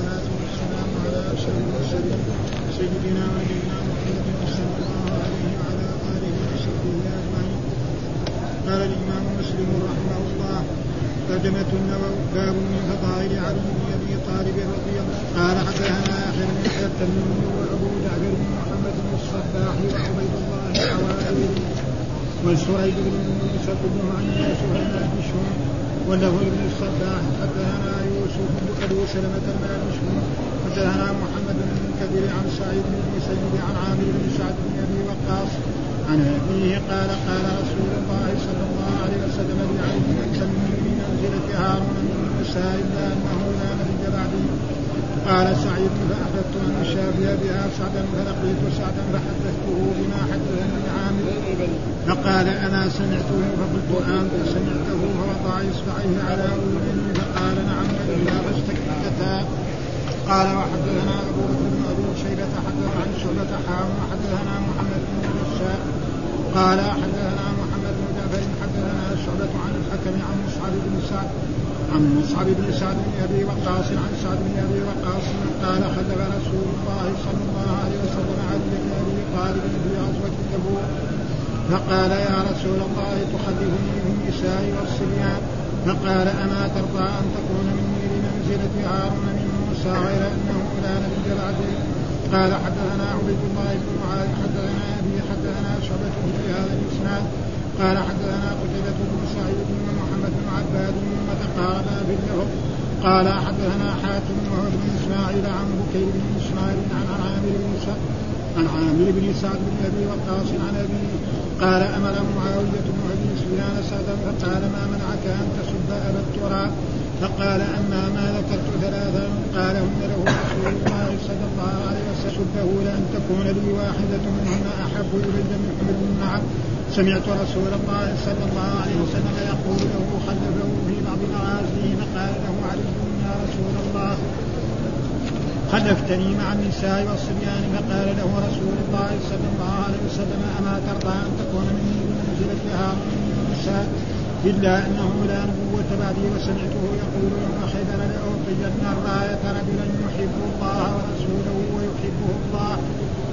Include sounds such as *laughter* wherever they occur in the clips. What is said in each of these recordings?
والصلاة والسلام على أشرف المرسلين سيدنا ونبينا محمد صلى الله عليه وعلى آله وصحبه أجمعين قال الإمام مسلم رحمه الله ترجمة النووي باب من فضائل علي بن أبي طالب رضي الله قال حدثنا يحيى بن التميمي وأبو جعفر بن محمد بن الصباح وعبيد الله الحواري وسعيد بن موسى كلهم عن يوسف بن وله ابن الصباح حدثنا يوسف بن أبي سلمة شهور حدثنا محمد بن المنكدر عن سعيد بن المسيب عن عامر بن سعد بن أبي وقاص. عن أبيه قال قال رسول الله صلى الله عليه وسلم لعلي مني بمنزله هارون من موسى إلا أنه لا نبي بعدي قال سعيد فأحببت أن أشافي بها سعدا فلقيت سعدا فحدثته بما حدثني عامر فقال أنا سمعته فقلت أنت سمعته فوضع إصبعيه على أذنه فقال نعم وإلا فاستكتا قال وحدثنا أبو بكر بن أبي شيبة حدثنا عن شعبة حام وحدثنا محمد بن بشار قال حدثنا محمد بن جعفر حدثنا شعبة عن الحكم عن مصعب بن سعد. عن مصعب بن سعد بن أبي وقاص عن سعد بن أبي وقاص قال خلف رسول الله صلى الله عليه وسلم علي بن أبي طالب في غزوه تبوك فقال يا رسول الله تخلفني في النساء والصبيان. فقال أما ترضى أن تكون مني بمنزلة هارون من موسى غير أنه لا نبي بعدي قال حدثنا عبيد الله بن معاذ حدثنا أبي حدثنا شعبة في هذا الإسناد. قال حدثنا قتيبة بن سعيد بن وتقاربا باللفظ قال حدثنا حاتم وهو بن إسماعيل عن بكير بن إسماعيل عن عامر بن سعد عن عامر بن سعد بن أبي وقاص عن أبي قال أمر معاوية بن أبي سفيان سعدا فقال ما منعك أن تسب أبا التراب؟ فقال أما ما ذكرت ثلاثا قال هن له رسول الله صلى الله عليه وسلم. سبه لأن تكون لي واحدة منهن أحب إلي من حمر النعم سمعت رسول الله صلى الله عليه وسلم يقول له خلفه في بعض مغازيه فقال له علي يا رسول الله. خلفتني مع النساء والصبيان فقال له رسول الله صلى الله عليه وسلم أما ترضى أن تكون مني بمنزله هارون من النساء إلا أنه لا نبوة بعدي وسمعته يقول يوم خيبر لاعطين الراية رجلا يحب الله ورسوله ويحبه الله.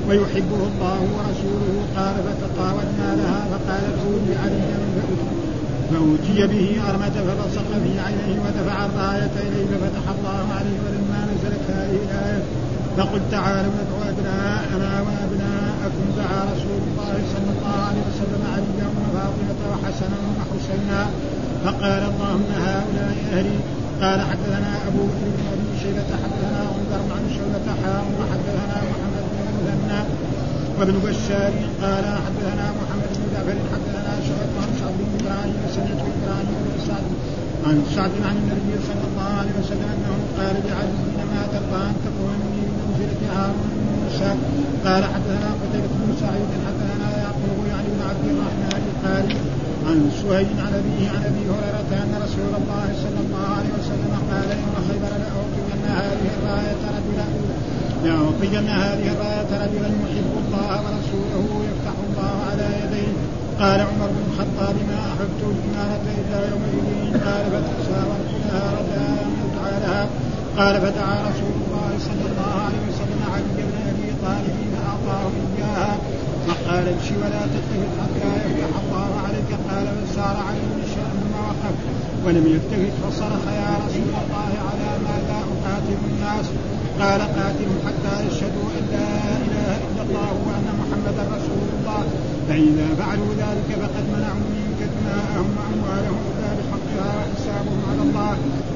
ويحبه الله ورسوله. قال فتطاولنا لها فقال ادعوا عليا فأوتي به أرمة فبصق في عينيه ودفع الراية إليه ففتح الله عليه ولما نزلت هذه الآية فقل تعالوا ندعو أبناءنا وأبناءكم. دعا رسول الله صلى الله عليه وسلم عليا وفاطمة وحسنا وحسينا فقال اللهم هؤلاء أهلي. قال حدثنا أبو بكر بن أبي شيبة حدثنا عمر عن شعبة حام وحدثنا محمد المثنى وابن بشار قال حدثنا محمد بن جعفر حدثنا شعبة عن سعد بن إبراهيم سمعت إبراهيم بن سعد عن سعد عن النبي صلى الله عليه وسلم أنه قال لعلي ما ترضى أن تكون مني بمنزلة هارون بن موسى. قال حدثنا قتيبة بن سعيد حدثنا يعقوب يعني بن عبد الرحمن القاري عن سهيل عن أبيه عن أبي هريرة أن رسول الله صلى الله عليه وسلم قال يوم خيبر لأعطين هذه الراية رجلا لأعطين هذه الراية رجلا يحب الله ورسوله ويفتح الله على يديه. قال عمر بن الخطاب ما أحببت الإمارة إلا يومئذ. قال فتساورت لها رجاء أن يدعى لها قال فدعا رسول الله صلى الله عليه وسلم علي بن أبي طالب فأعطاه إياها. فقال امشي ولا تلتفت حتى يفتح الله عليك. قال فسار عليه ولم يلتفت فصرخ يا رسول الله على ما لا أقاتل الناس. قال قاتلوا حتى يشهدوا أن لا إله إلا الله وأن محمدا رسول الله. فإذا فعلوا ذلك فقد منعوا منك دماءهم وأموالهم الا بحقها وحسابهم على الله.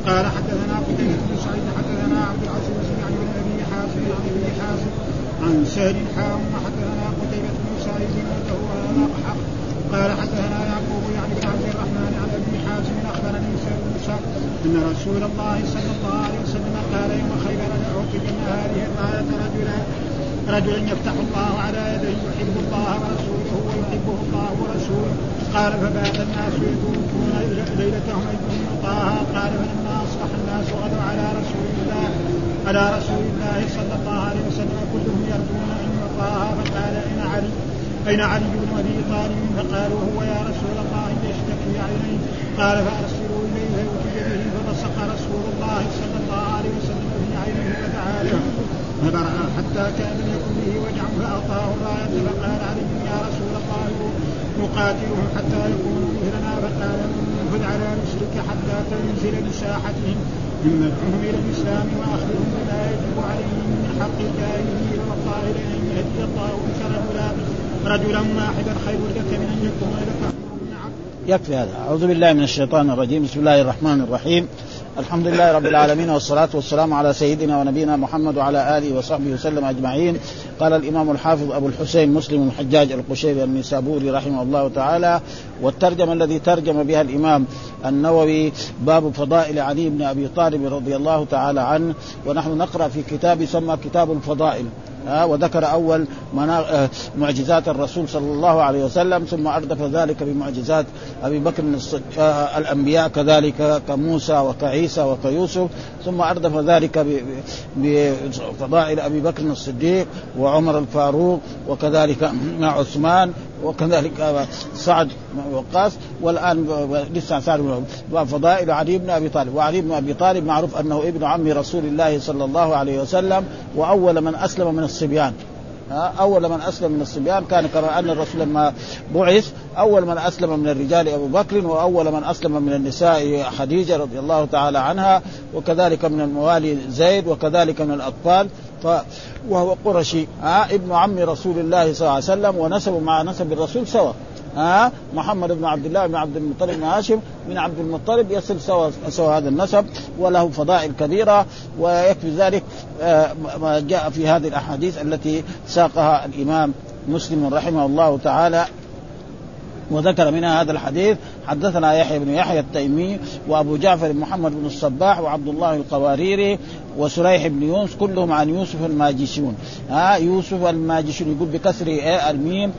قال حدثنا قتيبة بن سعيد حدثنا عبد العزيز بن ابي حازم عن ابي حازم عن سهل حام وحدثنا قتيبة بن سعيد حق قال حدثنا يعقوب يعني بن عبد الرحمن عن ابي حازم سعد إن رسول الله صلى الله عليه وسلم قال يوم خيبر لاعطين هذه الرايه رجلا رجلا يفتح الله على يديه يحب الله ورسوله ويحبه الله ورسوله. قال فبات الناس يذوقون ليلتهم ايهم طه. قال فلما أصبح الناس غدوا على رسول الله على رسول الله صلى الله عليه وسلم كلهم يرجون إن يعطاها فقال أين علي؟ أين علي بن أبي طالب؟ فقالوا هو يا رسول الله يشتكي عينيه قال فارسلوا اليه فيؤتي به فبصق رسول الله صلى الله عليه وسلم في عينه حتى كان يكن به وجع فاعطاه الرايه فقال عليهم يا رسول الله نقاتلهم حتى يكونوا مثلنا فقال انفذ على رسلك حتى تنزل بساحتهم. ثم ادعوهم إلى الإسلام واخبرهم بما يجب عليهم من حق الجاهلين والطاهر أن يهدي الله بك رجلا رجلا واحدا خير لك من أن يكون لك يكفي هذا. أعوذ بالله من الشيطان الرجيم. بسم الله الرحمن الرحيم. الحمد لله رب العالمين والصلاة والسلام على سيدنا ونبينا محمد وعلى آله وصحبه وسلم أجمعين. قال الإمام الحافظ أبو الحسين مسلم الحجاج القشيري النسابوري رحمه الله تعالى والترجمة الذي ترجم بها الإمام النووي باب فضائل علي بن أبي طالب رضي الله تعالى عنه. ونحن نقرأ في كتاب يسمى كتاب الفضائل. وذكر أول آه، معجزات الرسول صلى الله عليه وسلم ثم أردف ذلك بمعجزات أبي بكر آه، الأنبياء كذلك كموسى وكعيسى وكيوسف ثم أردف ذلك بفضائل أبي بكر الصديق وعمر الفاروق وكذلك عثمان وكذلك سعد بن وقاص والآن لسه سعد بن فضائل علي بن أبي طالب. وعلي بن أبي طالب معروف أنه ابن عم رسول الله صلى الله عليه وسلم وأول من أسلم من الصبيان. أول من أسلم من الصبيان كان كما أن الرسول لما بعث أول من أسلم من الرجال أبو بكر وأول من أسلم من النساء خديجة رضي الله تعالى عنها وكذلك من الموالي زيد وكذلك من الأطفال. وهو قرشي. ها ابن عم رسول الله صلى الله عليه وسلم ونسبه مع نسب الرسول سوا. ها محمد بن عبد الله بن عبد المطلب بن هاشم من عبد المطلب يصل سوى سوى هذا النسب وله فضائل كبيرة ويكفي ذلك آه، ما جاء في هذه الأحاديث التي ساقها الإمام مسلم رحمه الله تعالى. وذكر منها هذا الحديث. حدثنا يحيى بن يحيى التيمي وأبو جعفر محمد بن الصباح وعبد الله القواريري وسريح بن يونس كلهم عن يوسف الماجشون. ها يوسف الماجشون يقول بكسر الميم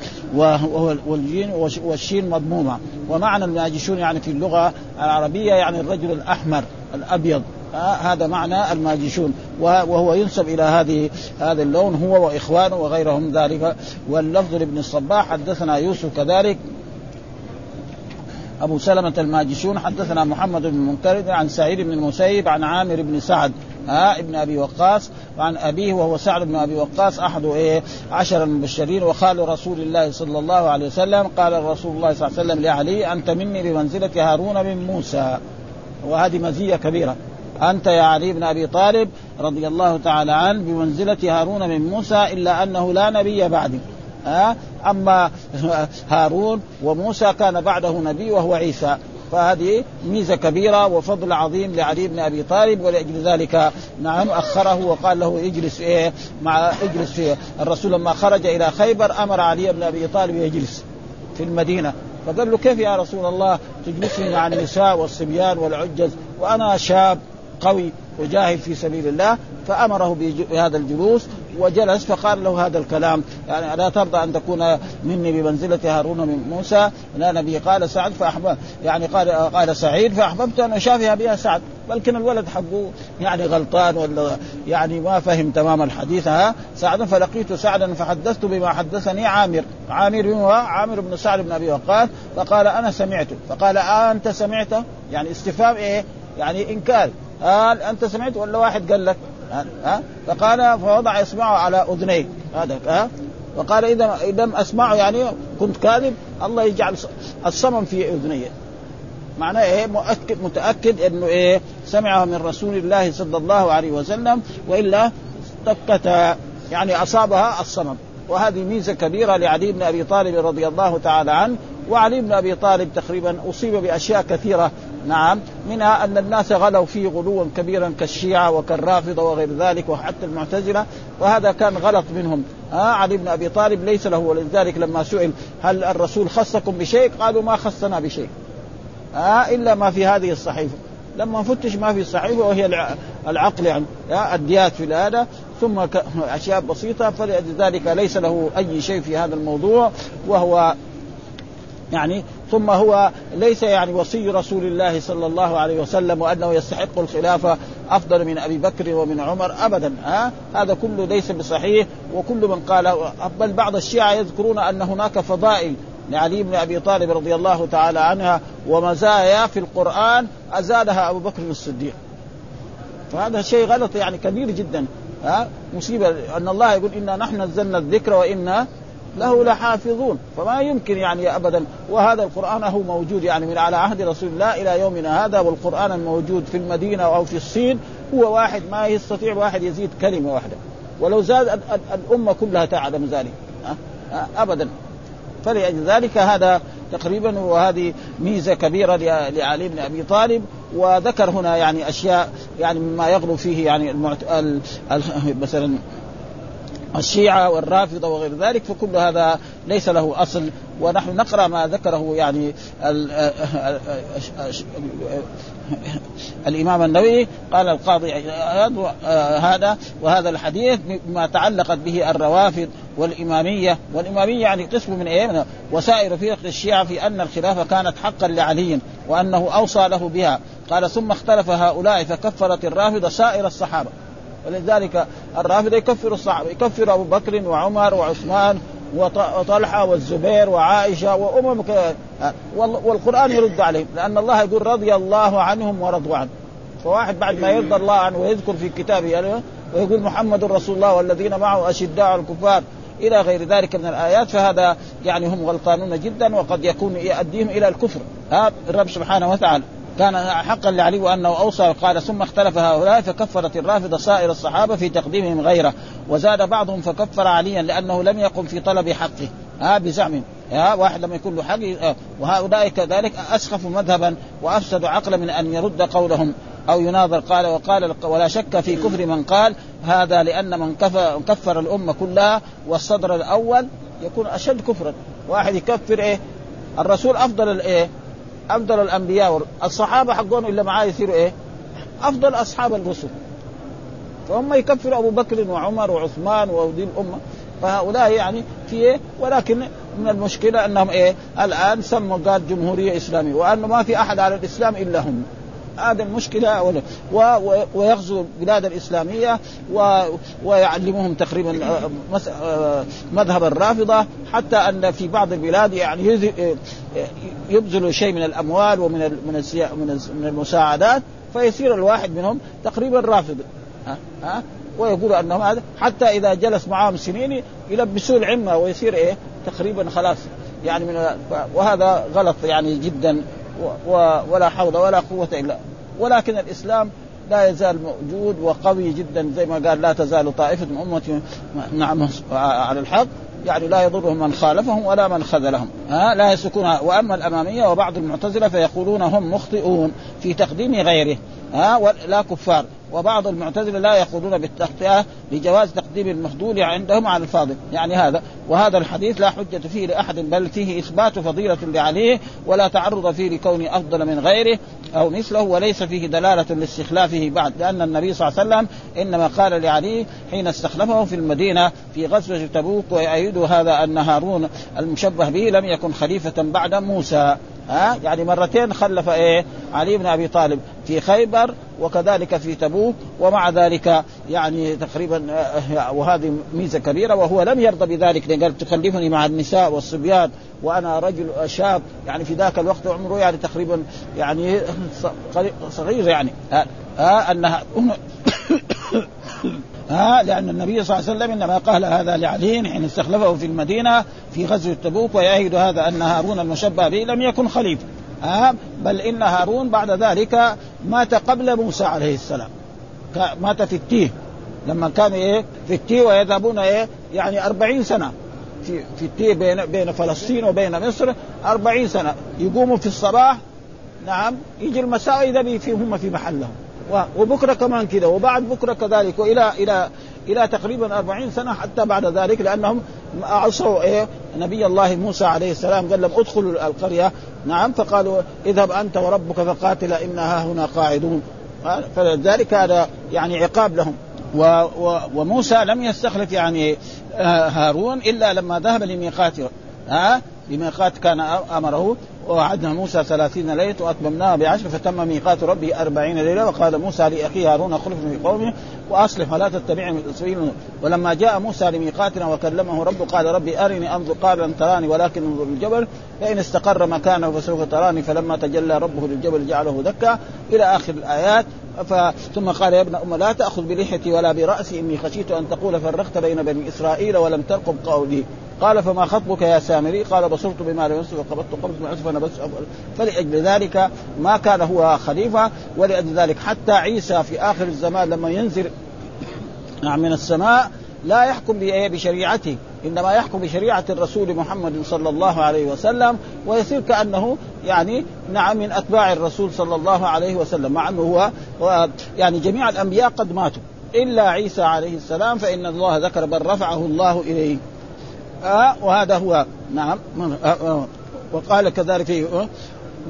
والجين والشين مضمومة. ومعنى الماجشون يعني في اللغة العربية يعني الرجل الأحمر الأبيض. هذا معنى الماجشون. وهو ينسب إلى هذه هذا اللون هو وإخوانه وغيرهم ذلك. واللفظ لابن الصباح حدثنا يوسف كذلك. أبو سلمة الماجشون حدثنا محمد بن منكر عن سعيد بن المسيب عن عامر بن سعد ها ابن أبي وقاص وعن أبيه وهو سعد بن أبي وقاص أحد إيه عشر المبشرين وخال رسول الله صلى الله عليه وسلم قال رسول الله صلى الله عليه وسلم لعلي أنت مني بمنزلة هارون من موسى. وهذه مزية كبيرة. أنت يا علي بن أبي طالب رضي الله تعالى عنه بمنزلة هارون من موسى إلا أنه لا نبي بعدي. أما هارون وموسى كان بعده نبي وهو عيسى. فهذه ميزة كبيرة وفضل عظيم لعلي بن أبي طالب ولأجل ذلك نعم أخره وقال له اجلس إيه مع اجلس في الرسول. لما خرج إلى خيبر أمر علي بن أبي طالب يجلس في المدينة. فقال له كيف يا رسول الله تجلسني مع النساء والصبيان والعجز؟ وأنا شاب قوي. وجاهد في سبيل الله فأمره بهذا الجلوس وجلس فقال له هذا الكلام. يعني لا ترضى أن تكون مني بمنزلة هارون من موسى. لا نبي قال سعد فاحبب يعني قال قال سعيد فأحببت أن أشافه بها سعد. بلكن الولد حقه يعني غلطان ولا يعني ما فهم تمام الحديث ها. سعد فلقيت سعدا فحدثت بما حدثني عامر. عامر هو عامر بن سعد بن أبي وقاص. فقال أنا سمعته فقال آه أنت سمعته يعني استفهام إيه؟ يعني إنكار. قال أنت سمعت ولا واحد قال لك؟ ها؟ فقال فوضع إصبعه على أذنيه. هذا ها؟ فقال إذا لم اسمعه يعني كنت كاذب الله يجعل الصمم في أذنيه. معناه إيه؟ مؤكد متأكد إنه إيه؟ سمعه من رسول الله صلى الله عليه وسلم وإلا تكت يعني أصابها الصمم. وهذه ميزة كبيرة لعلي بن أبي طالب رضي الله تعالى عنه وعلي بن أبي طالب تقريبا أصيب بأشياء كثيرة. نعم منها أن الناس غلوا فيه غلوا كبيرا كالشيعة وكالرافضة وغير ذلك وحتى المعتزلة وهذا كان غلط منهم. آه علي بن أبي طالب ليس له ولذلك لما سئل هل الرسول خصكم بشيء قالوا ما خصنا بشيء. آه إلا ما في هذه الصحيفة. لما نفتش ما في الصحيفه وهي العقل يعني آه الديات في هذا ثم أشياء بسيطة فلذلك ليس له أي شيء في هذا الموضوع وهو يعني ثم هو ليس يعني وصي رسول الله صلى الله عليه وسلم وأنه يستحق الخلافة أفضل من أبي بكر ومن عمر ابدا ها؟ هذا كله ليس بصحيح وكل من قال بل بعض الشيعة يذكرون أن هناك فضائل لعلي بن أبي طالب رضي الله تعالى عنها ومزايا في القرآن أزالها أبو بكر الصديق. فهذا شيء غلط يعني كبير جدا ها؟ مصيبة أن الله يقول إنا نحن نزلنا الذكر وإنا له لحافظون. فما يمكن يعني ابدا. وهذا القرآن هو موجود يعني من على عهد رسول الله إلى يومنا هذا والقرآن الموجود في المدينة أو في الصين هو واحد ما يستطيع واحد يزيد كلمة واحدة. ولو زاد الأمة كلها تعلم ذلك. ابدا. فلذلك هذا تقريبا وهذه ميزة كبيرة لعلي بن أبي طالب. وذكر هنا يعني أشياء يعني مما يغلو فيه يعني المعت... ال... ال... مثلا الشيعة والرافضة وغير ذلك فكل هذا ليس له أصل. ونحن نقرأ ما ذكره يعني الإمام النووي قال القاضي هذا وهذا الحديث ما تعلقت به الروافض والإمامية. والإمامية يعني قسم من إيه؟ وسائر فرق الشيعة في أن الخلافة كانت حقا لعلي وأنه أوصى له بها. قال ثم اختلف هؤلاء فكفرت الرافضة سائر الصحابة. ولذلك الرافضه يكفر الصحابة يكفر أبو بكر وعمر وعثمان وطلحة والزبير وعائشة وأمم والقرآن يرد عليهم لأن الله يقول رضي الله عنهم ورضوا عنه فواحد بعد ما يرضى الله عنه ويذكر في كتابه يعني ويقول محمد رسول الله والذين معه أشداء الكفار إلى غير ذلك من الآيات فهذا يعني هم غلطانون جدا وقد يكون يؤديهم إلى الكفر. هذا الرب سبحانه وتعالى. كان حقا لعلي وأنه أوصى قال ثم اختلف هؤلاء فكفرت الرافضة سائر الصحابة في تقديمهم غيره وزاد بعضهم فكفر عليا لأنه لم يقم في طلب حقه. ها بزعمهم ها واحد لما يكون له حق وهؤلاء كذلك أسخفوا مذهبا وأفسدوا عقلا من أن يرد قولهم أو يناظر. قال وقال ولا شك في كفر من قال هذا لأن من كفر الأمة كلها والصدر الأول يكون أشد كفرا. واحد يكفر إيه؟ الرسول أفضل الإيه؟ أفضل الأنبياء الصحابة حقهم إلا معاه يصيروا إيه؟ أفضل أصحاب الرسل فهم يكفروا أبو بكر وعمر وعثمان وذي الأمة فهؤلاء يعني في إيه؟ ولكن من المشكلة أنهم إيه؟ الآن سموا قال جمهورية إسلامية وأنه ما في أحد على الإسلام إلا هم هذا المشكلة. ويغزو البلاد الإسلامية. ويعلمهم تقريبا آه، آه، مذهب الرافضة حتى أن في بعض البلاد يعني يبذلوا شيء من الأموال ومن من من المساعدات فيصير الواحد منهم تقريبا رافض ها ها ويقول أنهم هذا حتى إذا جلس معهم سنين يلبسوه العمه ويصير إيه تقريبا خلاص يعني من وهذا غلط يعني جدا ولا حول ولا قوة إلا ولكن الإسلام لا يزال موجود وقوي جدا زي ما قال لا تزال طائفة من أمتي نعم على الحق. يعني لا يضرهم من خالفهم ولا من خذلهم. ها؟ لا يسلكونها وأما الأمامية وبعض المعتزلة فيقولون هم مخطئون في تقديم غيره. ها؟ لا كفار. وبعض المعتزلة لا يقولون بالتخطئه لجواز تقديم المفضول عندهم على الفاضل. يعني هذا وهذا الحديث لا حجة فيه لأحد بل فيه إثبات فضيلة لعليه ولا تعرض فيه لكونه أفضل من غيره. أو مثله وليس فيه دلالة لاستخلافه بعد لأن النبي صلى الله عليه وسلم إنما قال لعلي حين استخلفه في المدينة في غزوة تبوك ويؤيد هذا أن هارون المشبه به لم يكن خليفة بعد موسى. ها؟ يعني مرتين خلف إيه؟ علي بن أبي طالب في خيبر وكذلك في تبوك ومع ذلك يعني تقريبا آه، وهذه ميزة كبيرة وهو لم يرضى بذلك قال تخلفني مع النساء والصبيان وأنا رجل شاب يعني في ذاك الوقت عمره يعني تقريبا يعني صغير يعني. ها, ها انها *coughs* ها لأن النبي صلى الله عليه وسلم إنما قال هذا لعلي حين استخلفه في المدينة في غزوة تبوك ويعهد هذا أن هارون المشبه به لم يكن خليفة. ها بل إن هارون بعد ذلك مات قبل موسى عليه السلام. مات في التيه. لما كانوا إيه في التيه ويذهبون إيه يعني أربعين سنة. في في التيه بين بين فلسطين وبين مصر أربعين سنة. يقوموا في الصباح نعم يجي المساء إذا فيهم هم في محلهم. وبكرة كمان كذا وبعد بكرة كذلك والى إلى إلى تقريبا أربعين سنة حتى بعد ذلك لأنهم عصوا إيه نبي الله موسى عليه السلام قال لهم ادخلوا القرية. نعم فقالوا اذهب أنت وربك فقاتلا إنا هنا قاعدون. فلذلك هذا يعني عقاب لهم. و و وموسى لم يستخلف يعني آه، هارون إلا لما ذهب لميقاته ها بميقات كان أمره. ووعدنا موسى ثلاثين ليلة وأتممناها بعشر فتم ميقات ربه أربعين ليلة وقال موسى لأخيه هارون اخلف في قومه وأصلح ولا تتبعني سبيل ولما جاء موسى لميقاتنا وكلمه ربه قال ربي أرني أنظر قال لن تراني ولكن انظر الجبل فإن استقر مكانه فسوف تراني فلما تجلى ربه للجبل جعله دكا إلى آخر الآيات. ف... ثم قال يا ابن ام لا تأخذ بلحيتي ولا براسي إني خشيت أن تقول فرقت بين بني إسرائيل ولم ترقب قولي. قال فما خطبك يا سامري؟ قال بصرت بما لم يبصر وقبضت قبض من عصفنا بس فلأجل ذلك ما كان هو خليفة ولأجل ذلك حتى عيسى في آخر الزمان لما ينزل من السماء لا يحكم بشريعته إنما يحكم بشريعة الرسول محمد صلى الله عليه وسلم ويصير كأنه يعني نعم من أتباع الرسول صلى الله عليه وسلم مع أنه هو يعني جميع الأنبياء قد ماتوا. إلا عيسى عليه السلام فإن الله ذكر بل رفعه الله إليه. آه وهذا هو نعم آه آه. وقال كذلك آه؟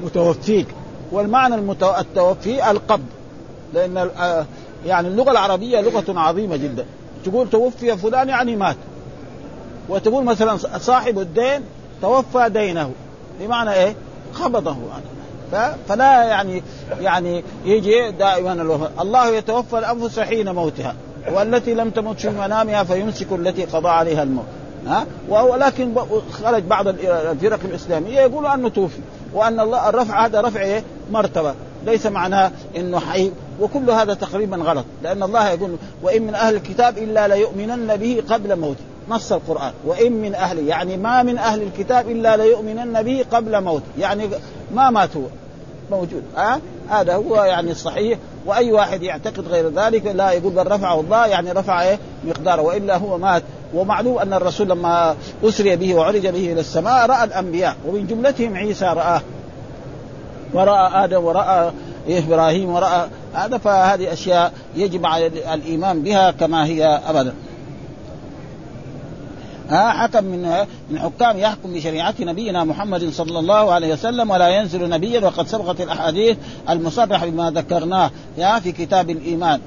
متوفيك. والمعنى. التوفي القبض. لأن آه يعني اللغة العربية لغة عظيمة جدا. تقول توفي فلان يعني مات. وتقول مثلا صاحب الدين توفى دينه. بمعنى إيه؟ قبضه فلا يعني يعني يجي دائما الوفاة الله يتوفى الأنفس حين موتها. والتي لم تمت في منامها فيمسك التي قضى عليها الموت. ها؟ ولكن خرج بعض الفرق الإسلامية يقولوا أنه توفي وأن الله الرفع هذا رفع إيه؟ مرتبة. ليس معناه إنه حي. وكل هذا تقريبا غلط لأن الله يقول وإن من أهل الكتاب إلا ليؤمنن به قبل موته. نص القرآن. وإن من أهل يعني ما من أهل الكتاب إلا ليؤمنن به قبل موته. يعني ما مات هو. موجود. أه؟ هذا هو يعني الصحيح وأي واحد يعتقد غير ذلك لا يقول بل رفعه الله يعني رفع إيه؟ مقداره وإلا هو مات. ومعلوم أن الرسول لما أسري به وعرج به إلى السماء رأى الأنبياء ومن جملتهم عيسى رآه. ورأى آدم ورأى إبراهيم ورأى هذا فهذه أشياء يجب على الإيمان بها كما هي أبدا. ها حكم من من حكام يحكم بشريعة نبينا محمد صلى الله عليه وسلم ولا ينزل نبيا وقد سبقت الأحاديث المصرح بما ذكرناه. يا في كتاب الإيمان.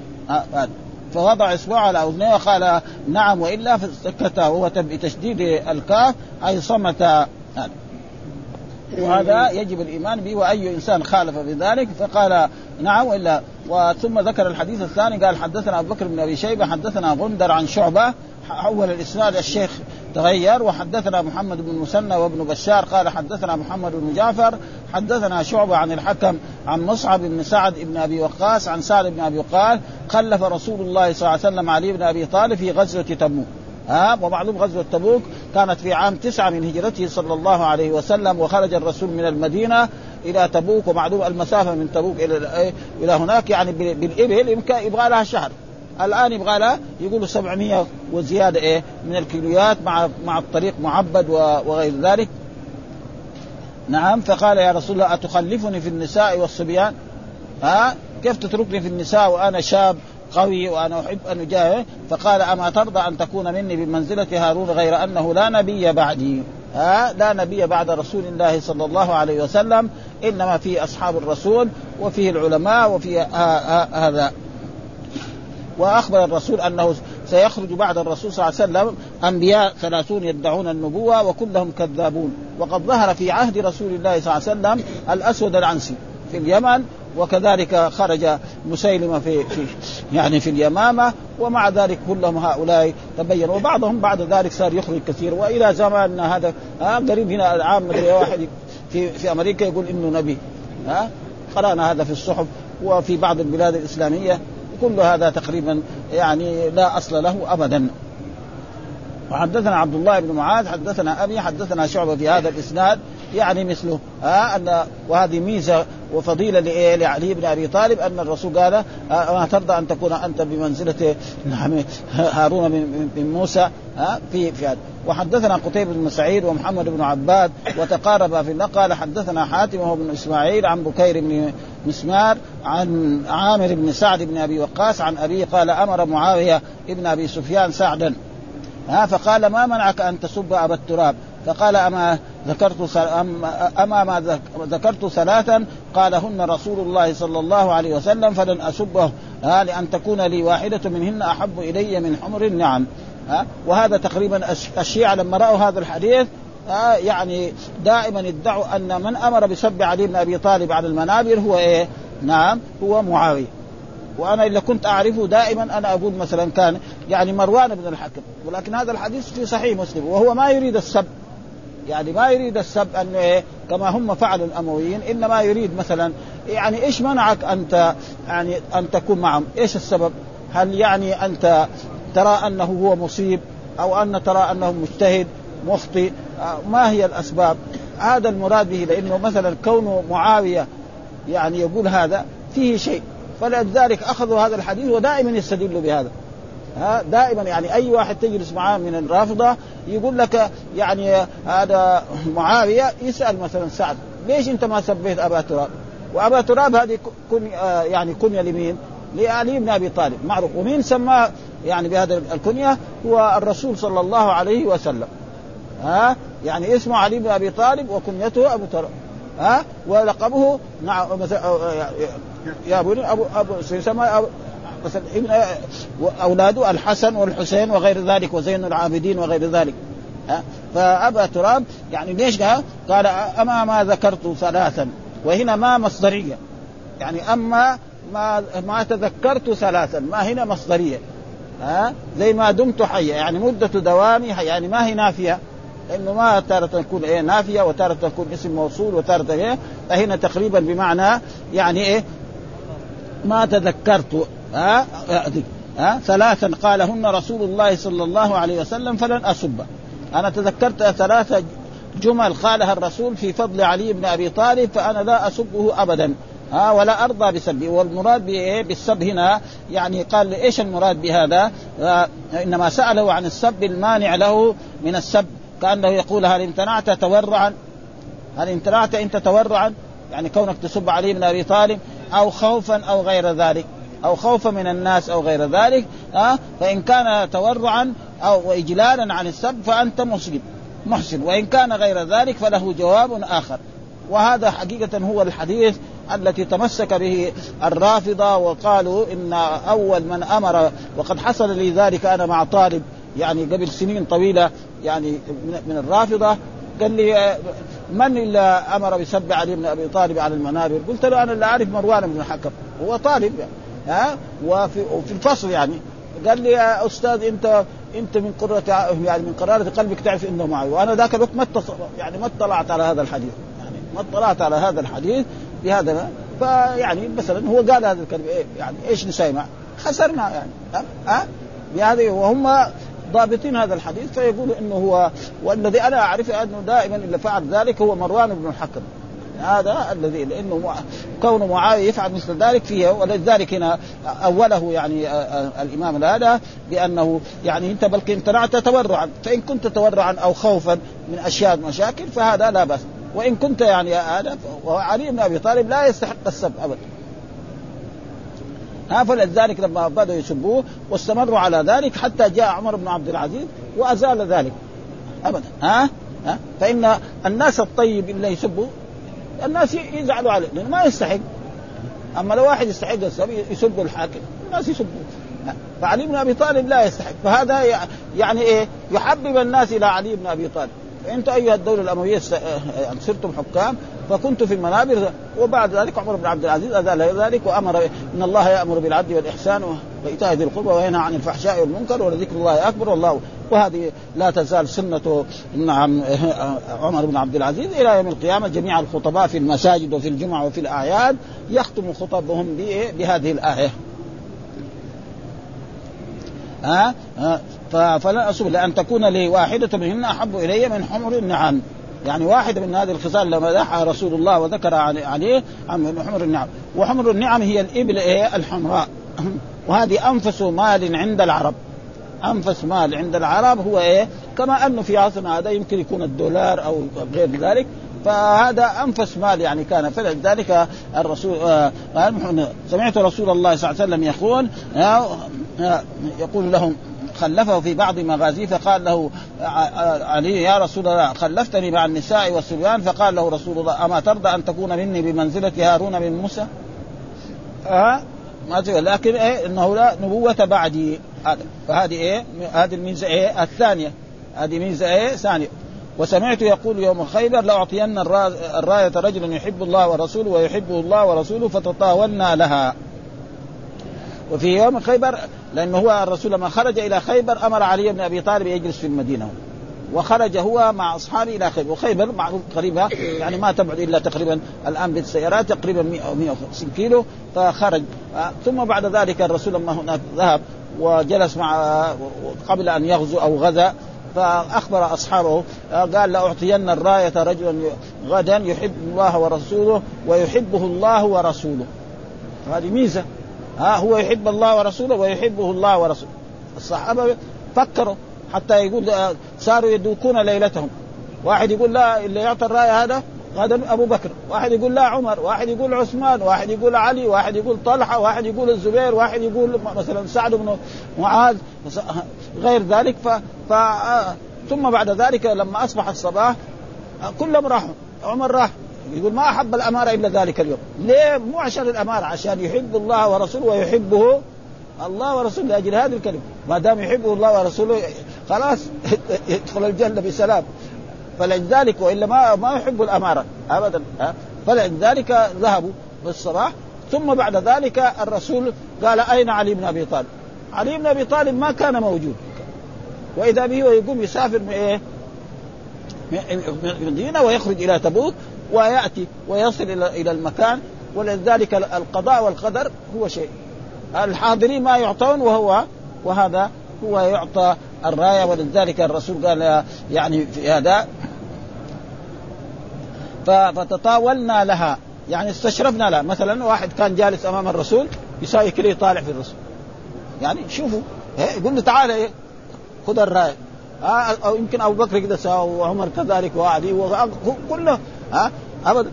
فوضع إصبعه على أذنيه وقال نعم وإلا فسكت وهو بتشديد الكاف أي صمت. وهذا يجب الإيمان به وأي إنسان خالف بذلك فقال نعم وإلا. وثم ذكر الحديث الثاني قال حدثنا أبو بكر بن أبي شيبة حدثنا غندر عن شعبة حول الإسناد الشيخ تغير وحدثنا محمد بن مسنى وابن بشار قال حدثنا محمد بن جعفر حدثنا شعبة عن الحكم عن مصعب بن سعد بن أبي وقاص عن سعد بن أبي وقاص خلف رسول الله صلى الله عليه وسلم علي بن أبي طالب في غزوة تبوك. ها ومعلوم غزوة تبوك كانت في عام تسعة من هجرته صلى الله عليه وسلم وخرج الرسول من المدينة إلى تبوك ومعلوم المسافة من تبوك إلى إلى هناك يعني بالإبل يمكن يبغى لها شهر. الآن يبغى لها يقولوا 700 وزيادة إيه من الكيلويات مع مع الطريق معبد وغير ذلك. نعم فقال يا رسول الله أتخلفني في النساء والصبيان؟ ها؟ كيف تتركني في النساء وأنا شاب قوي وأنا أحب أن أجاهد؟ فقال أما ترضى أن تكون مني بمنزلة هارون غير أنه لا نبي بعدي؟ ها؟ لا نبي بعد رسول الله صلى الله عليه وسلم إنما في أصحاب الرسول وفيه العلماء وفي هذا. وأخبر الرسول أنه سيخرج بعد الرسول صلى الله عليه وسلم. أنبياء ثلاثون يدعون النبوة وكلهم كذابون. وقد ظهر في عهد رسول الله صلى الله عليه وسلم الأسود العنسي في اليمن وكذلك خرج مسيلمة في, في يعني في اليمامة ومع ذلك كلهم هؤلاء تبين وبعضهم بعد ذلك صار يخرج كثير. وإلى زماننا هذا ها قريب هنا العام واحد في في أمريكا يقول إنه نبي. ها قرأنا هذا في الصحف وفي بعض البلاد الإسلامية. كل هذا تقريبا يعني لا أصل له ابدا. وحدثنا عبد الله بن معاذ حدثنا أبي حدثنا شعبة في هذا الإسناد. يعني مثله ها أن وهذه ميزة وفضيلة لعلي بن أبي طالب أن الرسول قال ما ترضى أن تكون أنت بمنزلة نعم هارون من موسى ها في في هذا. وحدثنا قتيبة بن سعيد ومحمد بن عباد وتقارب في النقل حدثنا حاتم وهو بن إسماعيل عن بكير بن مسمار عن عامر بن سعد بن أبي وقاص عن أبيه قال أمر معاوية ابن أبي سفيان سعدا ها فقال ما منعك أن تسب أبا التراب؟ فقال أما ذكرت أما ما ذكرت ثلاثا قالهن رسول الله صلى الله عليه وسلم فلن أسبه ها لأن تكون لي واحدة منهن أحب إلي من حمر النعم ها وهذا تقريبا الشيعة لما رأوا هذا الحديث يعني دائما يدعوا أن من أمر بسب علي بن أبي طالب على المنابر هو إيه؟ نعم هو معاوية وأنا إذا كنت أعرفه دائما أنا أقول مثلا كان يعني مروان بن الحكم ولكن هذا الحديث في صحيح مسلم وهو ما يريد السب يعني ما يريد السب أن إيه كما هم فعلوا الأمويين إنما يريد مثلا يعني إيش منعك أنت يعني أن تكون معهم؟ إيش السبب؟ هل يعني أنت ترى أنه هو مصيب أو أن ترى أنه مجتهد مخطئ؟ آه، ما هي الأسباب؟ هذا المراد به لأنه مثلا كونه معاوية يعني يقول هذا فيه شيء. فلذلك أخذوا هذا الحديث ودائما يستدلوا بهذا. ها دائما يعني أي واحد تجلس معاه من الرافضة يقول لك يعني هذا معاوية يسأل مثلا سعد ليش أنت ما سبيت أبا تراب؟ وأبا تراب هذه كن آه، يعني كنية لمين؟ لعلي بن أبي طالب معروف. ومين سماه يعني بهذا الكنية؟ هو الرسول صلى الله عليه وسلم. ها يعني اسمه علي بن أبي طالب وكنيته أبو تراب. ها ولقبه نعم يا بني ابو ابو يسمى؟ أبو مثلا ابن اولاده الحسن والحسين وغير ذلك وزين العابدين وغير ذلك. فأبا تراب يعني ليش قال؟ قال أما ما ذكرت ثلاثا وهنا ما مصدرية. يعني أما ما ما تذكرت ثلاثا ما هنا مصدرية. ها؟ زي ما دمت حيا يعني مدة دوامي يعني ما هي نافية. لأنه ما تارة تكون إيه نافية وتارة تكون اسم موصول وتارة إيه فهنا تقريبا بمعنى يعني إيه ما تذكرت. ها؟ ها؟ ثلاثا قالهن رسول الله صلى الله عليه وسلم فلن اسب أنا تذكرت ثلاثة جمل قالها الرسول في فضل علي بن أبي طالب فأنا لا اسبه ابدا. ها؟ ولا أرضى بسبه. والمراد بايه بالسب هنا. يعني قال إيش المراد بهذا؟ إنما سأله عن السب المانع له من السب. كأنه يقول هل امتنعت تورعا؟ هل امتنعت انت تورعا يعني كونك تسب علي بن أبي طالب أو خوفا أو غير ذلك. أو خوفا من الناس أو غير ذلك ها فإن كان تورعا أو اجلالا عن السب فأنت مسلم محسن. وإن كان غير ذلك فله جواب آخر. وهذا حقيقة هو الحديث التي تمسك به الرافضة وقالوا إن أول من أمر وقد حصل لي ذلك أنا مع طالب يعني قبل سنين طويلة يعني من الرافضة. قال لي من الا أمر بسب علي بن أبي طالب على المنابر؟ قلت له أنا لا أعرف مروان بن الحكم. هو طالب يعني. ها؟ وفي, وفي الفصل يعني. قال لي يا أستاذ انت أنت من قرة يعني من قرارة قلبك تعرف إنه معي. وأنا ذاك الوقت ما يعني ما اطلعت على هذا الحديث. يعني ما اطلعت على هذا الحديث بهذا فيعني مثلا هو قال هذا الكلمة إيه يعني إيش نسمع؟ خسرنا يعني ها؟ أه؟ بهذه وهم ضابطين هذا الحديث فيقولوا إنه هو والذي أنا أعرفه أنه دائما اللي فعل ذلك هو مروان بن الحكم. هذا الذي لأنه كون معاوية يفعل مثل ذلك فيه ولذلك هنا أوله يعني الإمام هذا بأنه يعني أنت بل امتنعت تورعا فإن كنت تورعا أو خوفا من أشياء مشاكل فهذا لا بأس. وإن كنت يعني هذا وعلي بن أبي طالب لا يستحق السب أبدا. ها فلذلك لما بدأوا يسبوه واستمروا على ذلك حتى جاء عمر بن عبد العزيز وأزال ذلك. أبدا. ها؟ ها؟ فإن الناس الطيب اللي يسبوا الناس يزعلوا عليه لأنه ما يستحق. أما لو واحد يستحق السب يسب الحاكم الناس يسبوا فعلي بن أبي طالب لا يستحق. فهذا يعني إيه؟ يحبب الناس إلى علي بن أبي طالب. أنتم أيها الدولة الأموية يعني صرتم حكام فكنت في المنابر وبعد ذلك عمر بن عبد العزيز أزال ذلك وأمر إن الله يأمر بالعدل والإحسان وإيتاء ذي القربى وينهى عن الفحشاء والمنكر ولذكر الله أكبر والله وهذه لا تزال سنة نعم عمر بن عبد العزيز إلى يوم القيامة جميع الخطباء في المساجد وفي الجمعة وفي الأعياد يختم خطبهم بهذه الآية. ها؟ فلا أصول لأن تكون لي واحدة منهن أحب إلي من حمر النعم. يعني واحدة من هذه الخصال لما دعا رسول الله وذكر عليه عن حمر النعم. وحمر النعم هي الإبل إيه؟ الحمراء. *laughs* وهذه أنفس مال عند العرب. أنفس مال عند العرب هو إيه؟ كما أنه في عصرنا هذا يمكن يكون الدولار أو غير ذلك فهذا أنفس مال يعني كان فلذلك الرسول آه سمعت رسول الله صلى الله عليه وسلم يقول آه آه يقول لهم خلفه في بعض مغازيه فقال له علي يا رسول الله خلفتني مع النساء والصبيان فقال له رسول الله أما ترضى أن تكون مني بمنزلة هارون بن موسى؟ ها ما لكن إيه إنه لا نبوة بعدي هذا. فهذه إيه؟ هذه الميزة إيه؟ الثانية. هذه ميزة إيه؟ ثانية. وسمعت يقول يوم خيبر لأعطين الراية رجل يحب الله ورسوله ويحبه الله ورسوله فتطاولنا لها. وفي يوم خيبر لأنه هو الرسول لما خرج إلى خيبر أمر علي بن أبي طالب يجلس في المدينة. وخرج هو مع أصحابه إلى خيبر. وخيبر معروف قريبه يعني ما تبعد إلا تقريبا الآن بالسيارات تقريبا 100 أو 150 كيلو فخرج. ثم بعد ذلك الرسول لما هناك ذهب وجلس مع قبل أن يغزو أو غزا فأخبر أصحابه قال لاعطين الراية رجلا غدا يحب الله ورسوله ويحبه الله ورسوله. هذه ميزة. ها هو يحب الله ورسوله ويحبه الله ورسوله. الصحابة فكروا حتى يقول آه، صاروا يدوكون ليلتهم. واحد يقول لا اللي يعطى الراية هذا غدا أبو بكر، واحد يقول لا عمر، واحد يقول عثمان، واحد يقول علي، واحد يقول طلحة، واحد يقول الزبير، واحد يقول مثلا سعد بن معاذ غير ذلك. ف, ف... ثم بعد ذلك لما أصبح الصباح كلهم راحوا، عمر راح. يقول ما أحب الأمارة إلا ذلك اليوم، ليه؟ مو عشان الأمارة عشان يحب الله ورسوله ويحبه الله ورسوله لأجل هذه الكلمة، ما دام يحبه الله ورسوله خلاص *laughs* يدخل الجنة بسلام. فلذلك وإلا ما ما يحب الأمارة ابدا فلذلك ذهبوا في الصباح ثم بعد ذلك الرسول قال أين علي بن أبي طالب؟ علي بن أبي طالب ما كان موجود وإذا به يقوم يسافر من إيه؟ من المدينة ويخرج إلى تبوك ويأتي ويصل إلى إلى المكان ولذلك القضاء والقدر هو شيء الحاضرين ما يعطون وهو وهذا هو يعطى الراية ولذلك الرسول قال يعني في هذا فتطاولنا لها يعني استشرفنا لها. مثلا واحد كان جالس أمام الرسول يساوي كذا يطالع في الرسول. يعني شوفوا يقول له تعال إيه خذ الراية. أو يمكن أبو بكر كذا ساوى وعمر كذلك وعلي كله ها ابدا.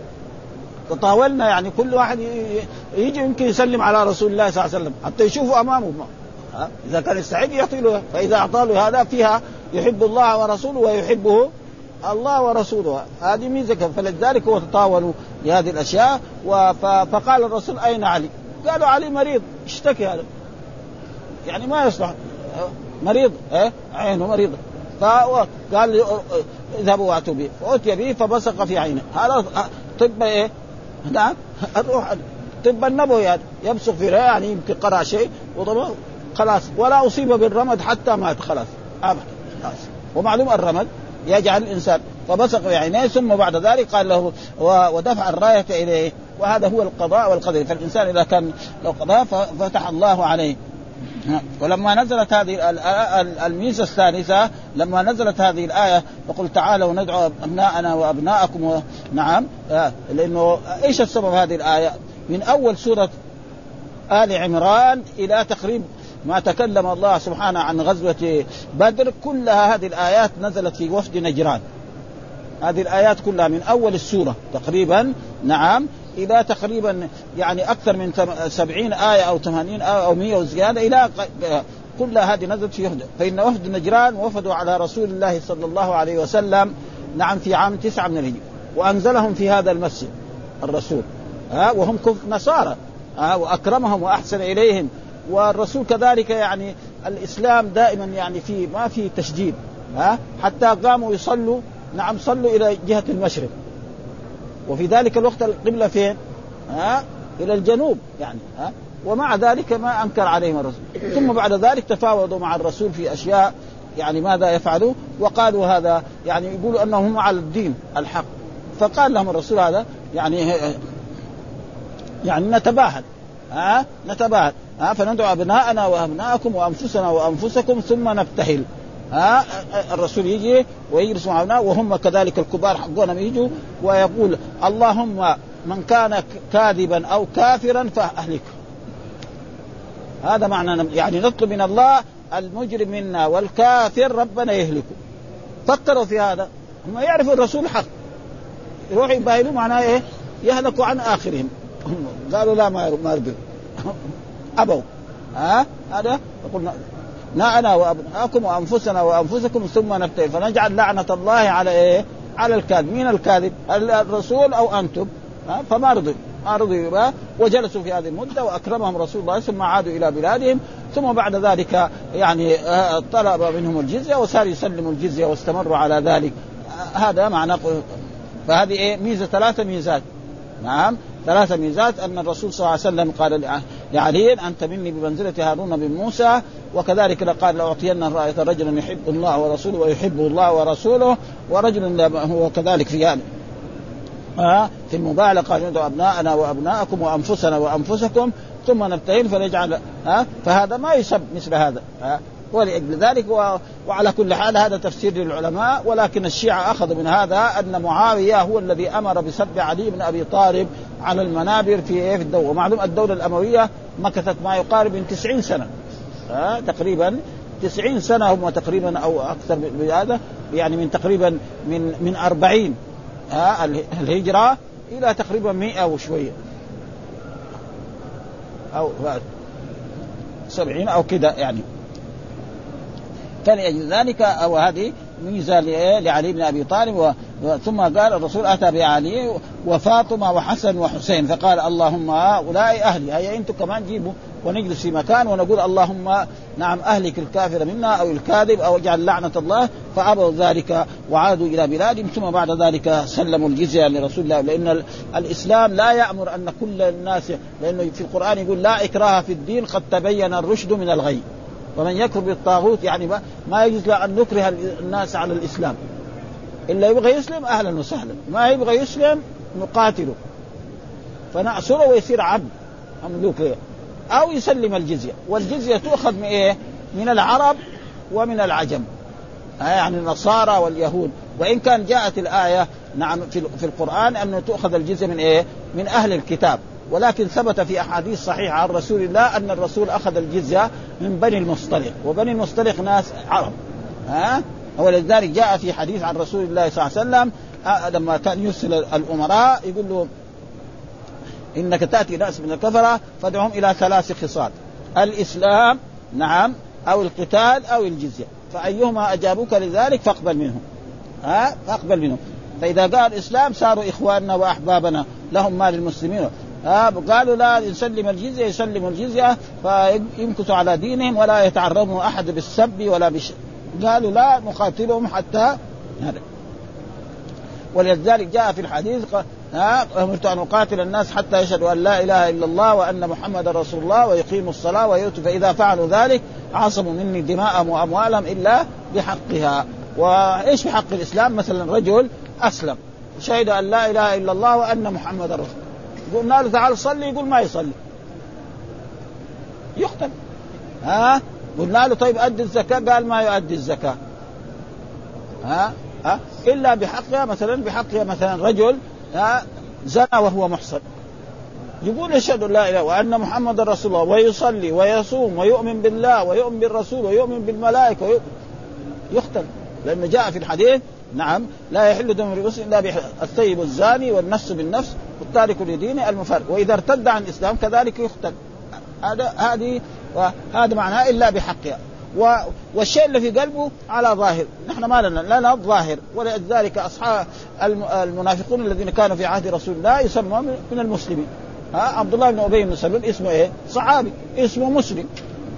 تطاولنا يعني كل واحد يجي يمكن يسلم على رسول الله صلى الله عليه وسلم حتى يشوفوا أمامه. إذا كان يستحق يعطي له فإذا اعطى له هذا فيها يحب الله ورسوله ويحبه الله ورسوله. هذه ميزة فلذلك هو تطاولوا لهذه الأشياء. فقال الرسول أين علي؟ قالوا علي مريض. اشتكي هذا يعني ما يصلح. مريض إيه؟ عينه مريضة. فقال اذهبوا وأتوا به فأتي به فبصق في عينه. هذا طب إيه؟ نعم. *laughs* الروح طب النبوي يعني. يبصق في يعني يمكن قرأ شيء. خلاص ولا أصيب بالرمد حتى مات خلاص ابدا خلاص. ومعلوم الرمد يجعل الإنسان فبصق بعينيه ثم بعد ذلك قال له ودفع الراية إليه. وهذا هو القضاء والقدر. فالإنسان إذا كان لو قضاء فتح الله عليه. ولما نزلت هذه الميزة الثالثة لما نزلت هذه الآية فقل تعالوا ندعو أبناءنا وأبناءكم نعم آه، لأنه إيش السبب هذه الآية؟ من أول سورة آل عمران إلى تقريب ما تكلم الله سبحانه عن غزوة بدر كلها هذه الآيات نزلت في وفد نجران. هذه الآيات كلها من أول السورة تقريبا. نعم إلى تقريبا يعني أكثر من سبعين آية أو ثمانين آية أو مئة وزيادة إلى كلها هذه نزلت في وفد. فإن وفد نجران وفدوا على رسول الله صلى الله عليه وسلم نعم في عام تسعة من الهجرة. وأنزلهم في هذا المسجد الرسول. ها وهم نصارى. ها وأكرمهم وأحسن إليهم. والرسول كذلك يعني الإسلام دائما يعني في ما في تشديد ها؟ حتى قاموا يصلوا نعم صلوا إلى جهة المشرق. وفي ذلك الوقت القبلة فين؟ ها؟ إلى الجنوب يعني ها؟ ومع ذلك ما أنكر عليهم الرسول. ثم بعد ذلك تفاوضوا مع الرسول في أشياء يعني ماذا يفعلوا؟ وقالوا هذا يعني يقولوا أنهم على الدين الحق. فقال لهم الرسول هذا يعني يعني نتباهل ها؟ نتباهل. ها فندعو أبناءنا وأبناءكم وأنفسنا وأنفسكم ثم نبتهل. ها الرسول يجي ويجلس مع ابناء وهم كذلك الكبار حقونهم يجوا ويقول اللهم من كان كاذبا أو كافرا فأهلكه. هذا معنى يعني نطلب من الله المجرم منا والكافر ربنا يهلكه. فكروا في هذا. هم يعرفوا الرسول حق. يروحوا يبايلوا معناه إيه؟ يهلكوا عن آخرهم. قالوا لا ما ما أبوا. ها؟ هذا؟ لا أنا وأبناءكم وأنفسنا وأنفسكم ثم نبتهل فنجعل لعنة الله على إيه؟ على الكاذب، مين الكاذب؟ الرسول أو أنتم؟ ها؟ فما رضوا ما رضوا وجلسوا في هذه المدة وأكرمهم رسول الله ثم عادوا إلى بلادهم. ثم بعد ذلك يعني آه، طلب منهم الجزية وصار يسلموا الجزية واستمروا على ذلك. آه، هذا معنى فهذه إيه؟ ميزة ثلاثة ميزات. نعم؟ ثلاث ميزات. أن الرسول صلى الله عليه وسلم قال لعلي انت مني بمنزلة هارون بن موسى وكذلك قال لأعطين رايه رجلا يحب الله ورسوله ويحبه الله ورسوله ورجل هو كذلك في يعني آه في المبالغه قال ندعو أبناءنا وأبناءكم وأنفسنا وأنفسكم ثم نبتهل فنجعل ها؟ فهذا ما يسب مثل هذا ولأجل ذلك و... وعلى كل حال هذا تفسير للعلماء ولكن الشيعة أخذوا من هذا أن معاوية هو الذي أمر بسب علي بن أبي طالب على المنابر في إيه؟ في الدولة. ومعلوم الدولة الأموية مكثت ما يقارب من 90 سنة. ها؟ تقريبا 90 سنة هم تقريبا أو أكثر من هذا يعني من تقريبا من من 40 ها؟ الهجرة إلى تقريبا 100 وشوية. أو 70 أو كده يعني. فلأجل ذلك أو هذه ميزة لعلي بن أبي طالب. ثم قال الرسول أتى بعلي وفاطمة وحسن وحسين فقال اللهم هؤلاء أهلي. هيا أنتم كمان جيبوا ونجلس في مكان ونقول اللهم نعم أهلك الكافر منا أو الكاذب أو اجعل لعنة الله فأبوا ذلك وعادوا إلى بلادهم. ثم بعد ذلك سلموا الجزية لرسول الله. لأن الإسلام لا يأمر أن كل الناس لأنه في القرآن يقول لا إكراه في الدين قد تبين الرشد من الغي. ومن يكفر بالطاغوت يعني ما, يجوز له أن نكره الناس على الإسلام. إلا يبغى يسلم أهلا وسهلا. ما يبغى يسلم نقاتله. فنأسره ويصير عبد مملوك. أو يسلم الجزية. والجزية تؤخذ من إيه؟ من العرب ومن العجم. يعني النصارى واليهود. وإن كان جاءت الآية نعم في القرآن أنه تؤخذ الجزية من إيه؟ من أهل الكتاب. ولكن ثبت في أحاديث صحيحة عن رسول الله أن الرسول أخذ الجزية من بني المصطلق وبني المصطلق ناس عرب ها؟ ولذلك جاء في حديث عن رسول الله صلى الله عليه وسلم لما كان يرسل الأمراء يقول له إنك تأتي ناس من الكفرة فادعهم إلى ثلاث خصال الإسلام نعم أو القتال أو الجزية فأيهما أجابوك لذلك فاقبل منهم ها؟ فاقبل منهم فإذا قال الإسلام صاروا إخواننا وأحبابنا لهم مال المسلمين ها قالوا لا يسلم الجزية يسلم الجزية فيمكثوا على دينهم ولا يتعرضوا أحد بالسب ولا بش. قالوا لا نقاتلهم حتى ولذلك جاء في الحديث أمرت أن أقاتل الناس حتى يشهدوا أن لا إله إلا الله وأن محمدا رسول الله ويقيموا الصلاة ويؤتوا فإذا فعلوا ذلك عصموا مني دماءهم وأموالهم إلا بحقها. وإيش في حق الإسلام؟ مثلا رجل أسلم شهد أن لا إله إلا الله وأن محمدا رسول قلنا له تعال صلي يقول ما يصلي. يقتل ها؟ قلنا له طيب أدي الزكاة قال ما يؤدي الزكاة. ها؟ ها؟ إلا بحقها مثلا بحقها مثلا رجل ها؟ زنى وهو محصن. يقول يشهد لا إله وأن محمد رسول الله ويصلي ويصوم ويؤمن بالله ويؤمن بالرسول ويؤمن بالملائكة ويؤمن يقتل لأنه جاء في الحديث نعم لا يحل دم المسلم إلا الثيب الزاني والنفس بالنفس. والتارك لدينه المفارق وإذا ارتد عن الإسلام كذلك يقتل هذا هذه هذا معناه إلا بحقها. و... والشيء اللي في قلبه على ظاهر. نحن ما لنا لنا ظاهر. ولذلك أصحاب المنافقون الذين كانوا في عهد رسول الله يسمون من المسلمين. ها عبد الله بن أبي بن سلول اسمه إيه؟ صحابي. اسمه مسلم.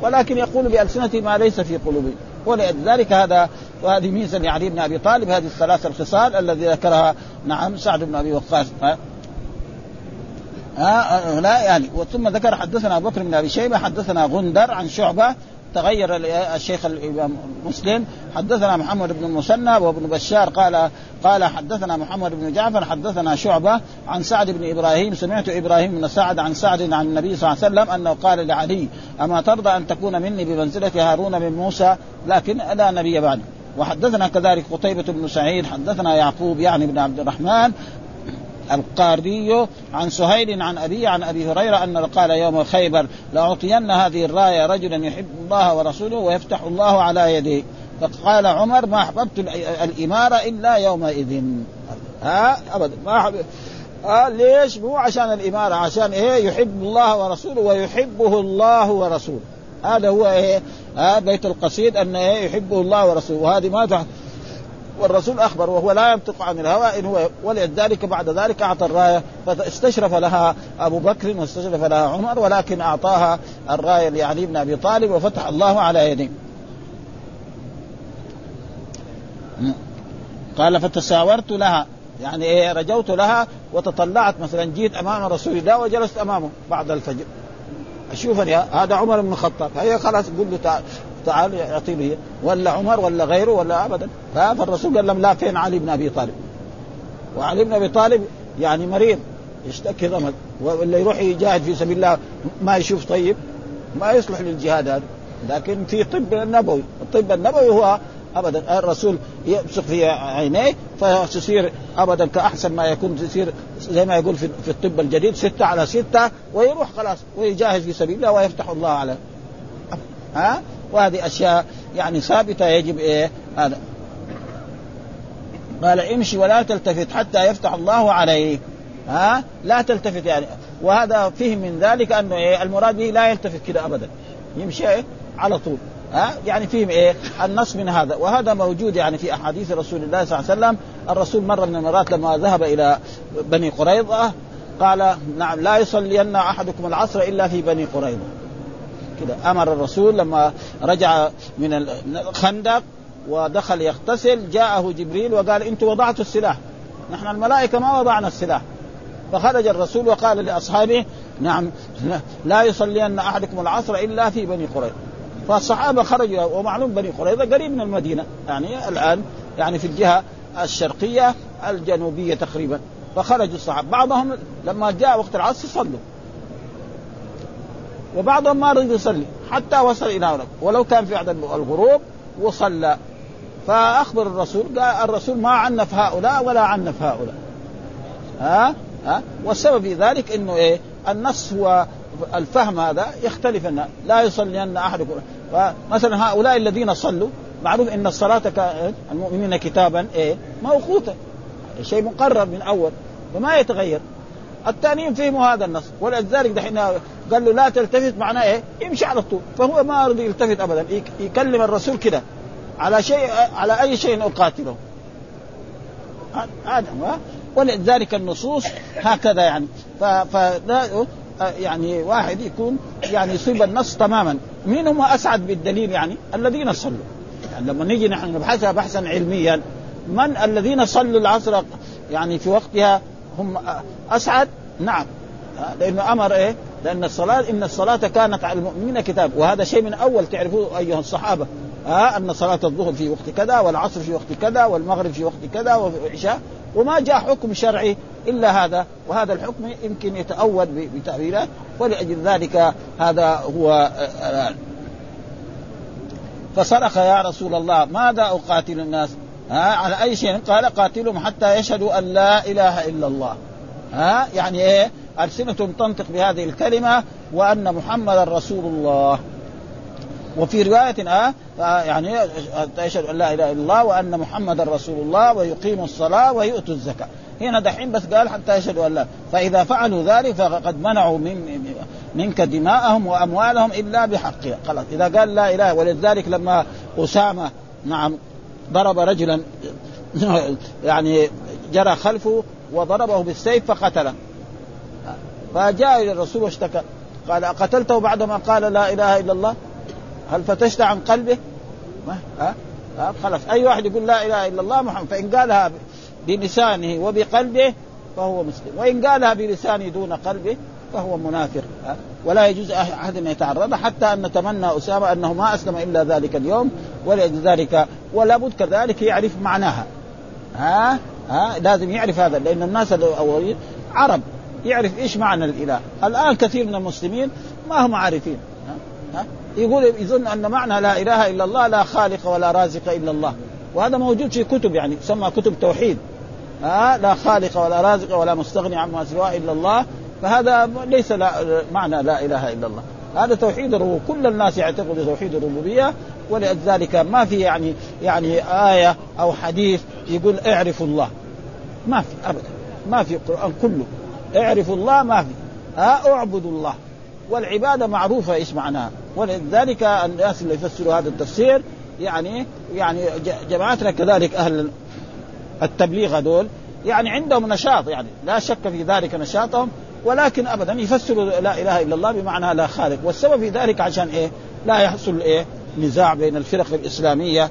ولكن يقول بألسنته ما ليس في قلوبهم ولذلك هذا وهذه ميزة لعلي بن أبي طالب. هذه الثلاث الخصال الذي ذكرها. نعم سعد بن أبي وقاص. ها لا يعني ثم ذكر حدثنا ابو بكر بن أبي شيبة حدثنا غندر عن شعبة تغير الشيخ الإمام مسلم حدثنا محمد بن المثنى وابن بشار قال قال حدثنا محمد بن جعفر حدثنا شعبة عن سعد بن إبراهيم سمعت إبراهيم بن سعد عن سعد عن النبي صلى الله عليه وسلم أنه قال لعلي أما ترضى أن تكون مني بمنزلة هارون من موسى؟ لكن لا نبي بعد وحدثنا كذلك قتيبة بن سعيد حدثنا يعقوب يعني بن عبد الرحمن القاردي عن سهيل عن أبي عن أبي هريرة انه قال يوم خيبر لأعطين هذه الراية رجلا يحب الله ورسوله ويفتح الله على يديه فقال عمر ما أحببت الإمارة إلا يومئذ. ها؟ أبدا. ما أحب... آه ليش؟ مو عشان الإمارة عشان إيه؟ يحب الله ورسوله ويحبه الله ورسوله. هذا هو إيه؟ آه بيت القصيد أن إيه؟ يحبه الله ورسوله. وهذه ما تح... والرسول أخبر وهو لا ينطق عن الهوى إن هو ولذلك بعد ذلك أعطى الراية فاستشرف لها أبو بكر واستشرف لها عمر ولكن أعطاها الراية لعلي بن أبي طالب وفتح الله على يديه. قال فتساورت لها. يعني إيه؟ رجوت لها وتطلعت مثلا جيت أمام رسول الله وجلست أمامه بعد الفجر. شوفني هذا عمر بن الخطاب. هي خلاص قل له تعال تعال يعطيني ولا عمر ولا غيره ولا ابدا. فالرسول قال لهم لا فين علي بن أبي طالب. وعلي بن أبي طالب يعني مريض يشتكي ضمد ولا يروح يجاهد في سبيل الله ما يشوف طيب ما يصلح للجهاد هذا. لكن في طب النبوي الطب النبوي هو ابدا. الرسول يبصق في عينيه فتصير ابدا كأحسن ما يكون تصير زي ما يقول في, في الطب الجديد ستة على ستة ويروح خلاص ويجاهد في سبيل الله ويفتح الله على ها؟ وهذه أشياء يعني ثابتة يجب إيه؟ هذا. قال امشي ولا تلتفت حتى يفتح الله عليك. ها؟ لا تلتفت يعني. وهذا فيه من ذلك أنه إيه؟ المراد به لا يلتفت كده ابدا. يمشي إيه؟ على طول. ها؟ يعني فيهم إيه؟ النص من هذا. وهذا موجود يعني في أحاديث رسول الله صلى الله عليه وسلم. الرسول مره من المرات لما ذهب إلى بني قريظة. قال نعم لا يصلين أحدكم العصر إلا في بني قريظة. كده. أمر الرسول لما رجع من الخندق ودخل يغتسل جاءه جبريل وقال انت وضعت السلاح. نحن الملائكة ما وضعنا السلاح. فخرج الرسول وقال لأصحابه نعم لا يصلين أحدكم العصر إلا في بني قريظة. فالصحابة خرجوا ومعلوم بني قريظة قريب من المدينة. يعني الآن يعني في الجهة الشرقية الجنوبية تقريبا. فخرجوا الصحابة. بعضهم لما جاء وقت العصر صلوا. وبعضهم ما رضي يصلي حتى وصل إلى هناك. ولو كان في عدد الغروب وصلى. فأخبر الرسول قال الرسول ما عنف هؤلاء ولا عنف هؤلاء. ها؟ ها؟ والسبب في ذلك إنه إيه؟ النص هو الفهم هذا يختلف أن لا يصلين أحدكم. فمثلا هؤلاء الذين صلوا معروف إن الصلاة المؤمنين كتابا إيه؟ موقوتا شيء مقرر من أول وما يتغير. الثانيين فهموا هذا النص ولذلك دحين قال له لا تلتفت معناه إيه؟ يمشي على طول. فهو ما رضي يلتفت ابدا يكلم الرسول كده على شيء على أي شيء أقاتله. هذا ولذلك النصوص هكذا يعني. فلا يعني واحد يكون يعني يصيب النص تماما. مين هم أسعد بالدليل يعني؟ الذين صلوا. يعني لما نيجي نحن نبحثها بحثا علميا من الذين صلوا العصر يعني في وقتها هم أسعد؟ نعم. لأنه أمر إيه؟ لأن الصلاة إن الصلاة كانت على المؤمنين كتاب. وهذا شيء من أول تعرفوه أيها الصحابة. ها أن صلاة الظهر في وقت كذا والعصر في وقت كذا والمغرب في وقت كذا والعشاء. وما جاء حكم شرعي إلا هذا. وهذا الحكم يمكن يتأول بتأويلات ولأجل ذلك هذا هو فصرخ يا رسول الله ماذا أقاتل الناس؟ ها على أي شيء؟ قال قاتلهم حتى يشهدوا أن لا إله إلا الله. ها يعني إيه؟ ألسنتهم تنطق بهذه الكلمة وأن محمدا رسول الله. وفي رواية آه يعني يشهد أن لا إله إلا الله وأن محمدا رسول الله ويقيموا الصلاة ويؤتوا الزكاة. هنا دحين بس قال حتى يشهدوا أن لا. فإذا فعلوا ذلك فقد منعوا من منك دماءهم وأموالهم إلا بحقها. خلاص إذا قال لا إله ولذلك لما أسامة نعم ضرب رجلا يعني جرى خلفه وضربه بالسيف فقتله فجاء إلى الرسول واشتكى قال قتلته بعدما قال لا إله إلا الله هل فتشت عن قلبه؟ ما ها؟ ها؟ خلاص أي واحد يقول لا إله إلا الله محمد فإن قالها بلسانه وبقلبه فهو مسلم وإن قالها بلسانه دون قلبه فهو منافق ها؟ ولا يجوز أحد أن يتعرض حتى أن نتمنى أسامة أنه ما أسلم إلا ذلك اليوم ولذلك ولا بد كذلك يعرف معناها. ها؟ ها؟ لازم يعرف هذا لأن الناس الاولين عرب يعرف إيش معنى الإله. الآن كثير من المسلمين ما هم عارفين. ها؟ يقول يظن أن معنى لا إله إلا الله لا خالق ولا رازق إلا الله. وهذا موجود في كتب يعني تسمى كتب توحيد ها؟ لا خالق ولا رازق ولا مستغني عما سواه إلا الله. فهذا ليس لا معنى لا إله إلا الله. هذا توحيد الربوبية. كل الناس يعتقد توحيد الربوبية ولذلك ما في يعني يعني آية أو حديث يقول اعرفوا الله. ما في ابدا. ما في القرآن كله. اعرفوا الله ما في. ها اعبدوا الله. والعبادة معروفة إيش معناها؟ ولذلك الناس اللي يفسروا هذا التفسير يعني يعني جماعتنا كذلك أهل التبليغ هذول يعني عندهم نشاط يعني لا شك في ذلك نشاطهم. ولكن ابدا يفسروا لا إله إلا الله بمعنى لا خالق. والسبب في ذلك عشان إيه؟ لا يحصل إيه؟ نزاع بين الفرق الإسلامية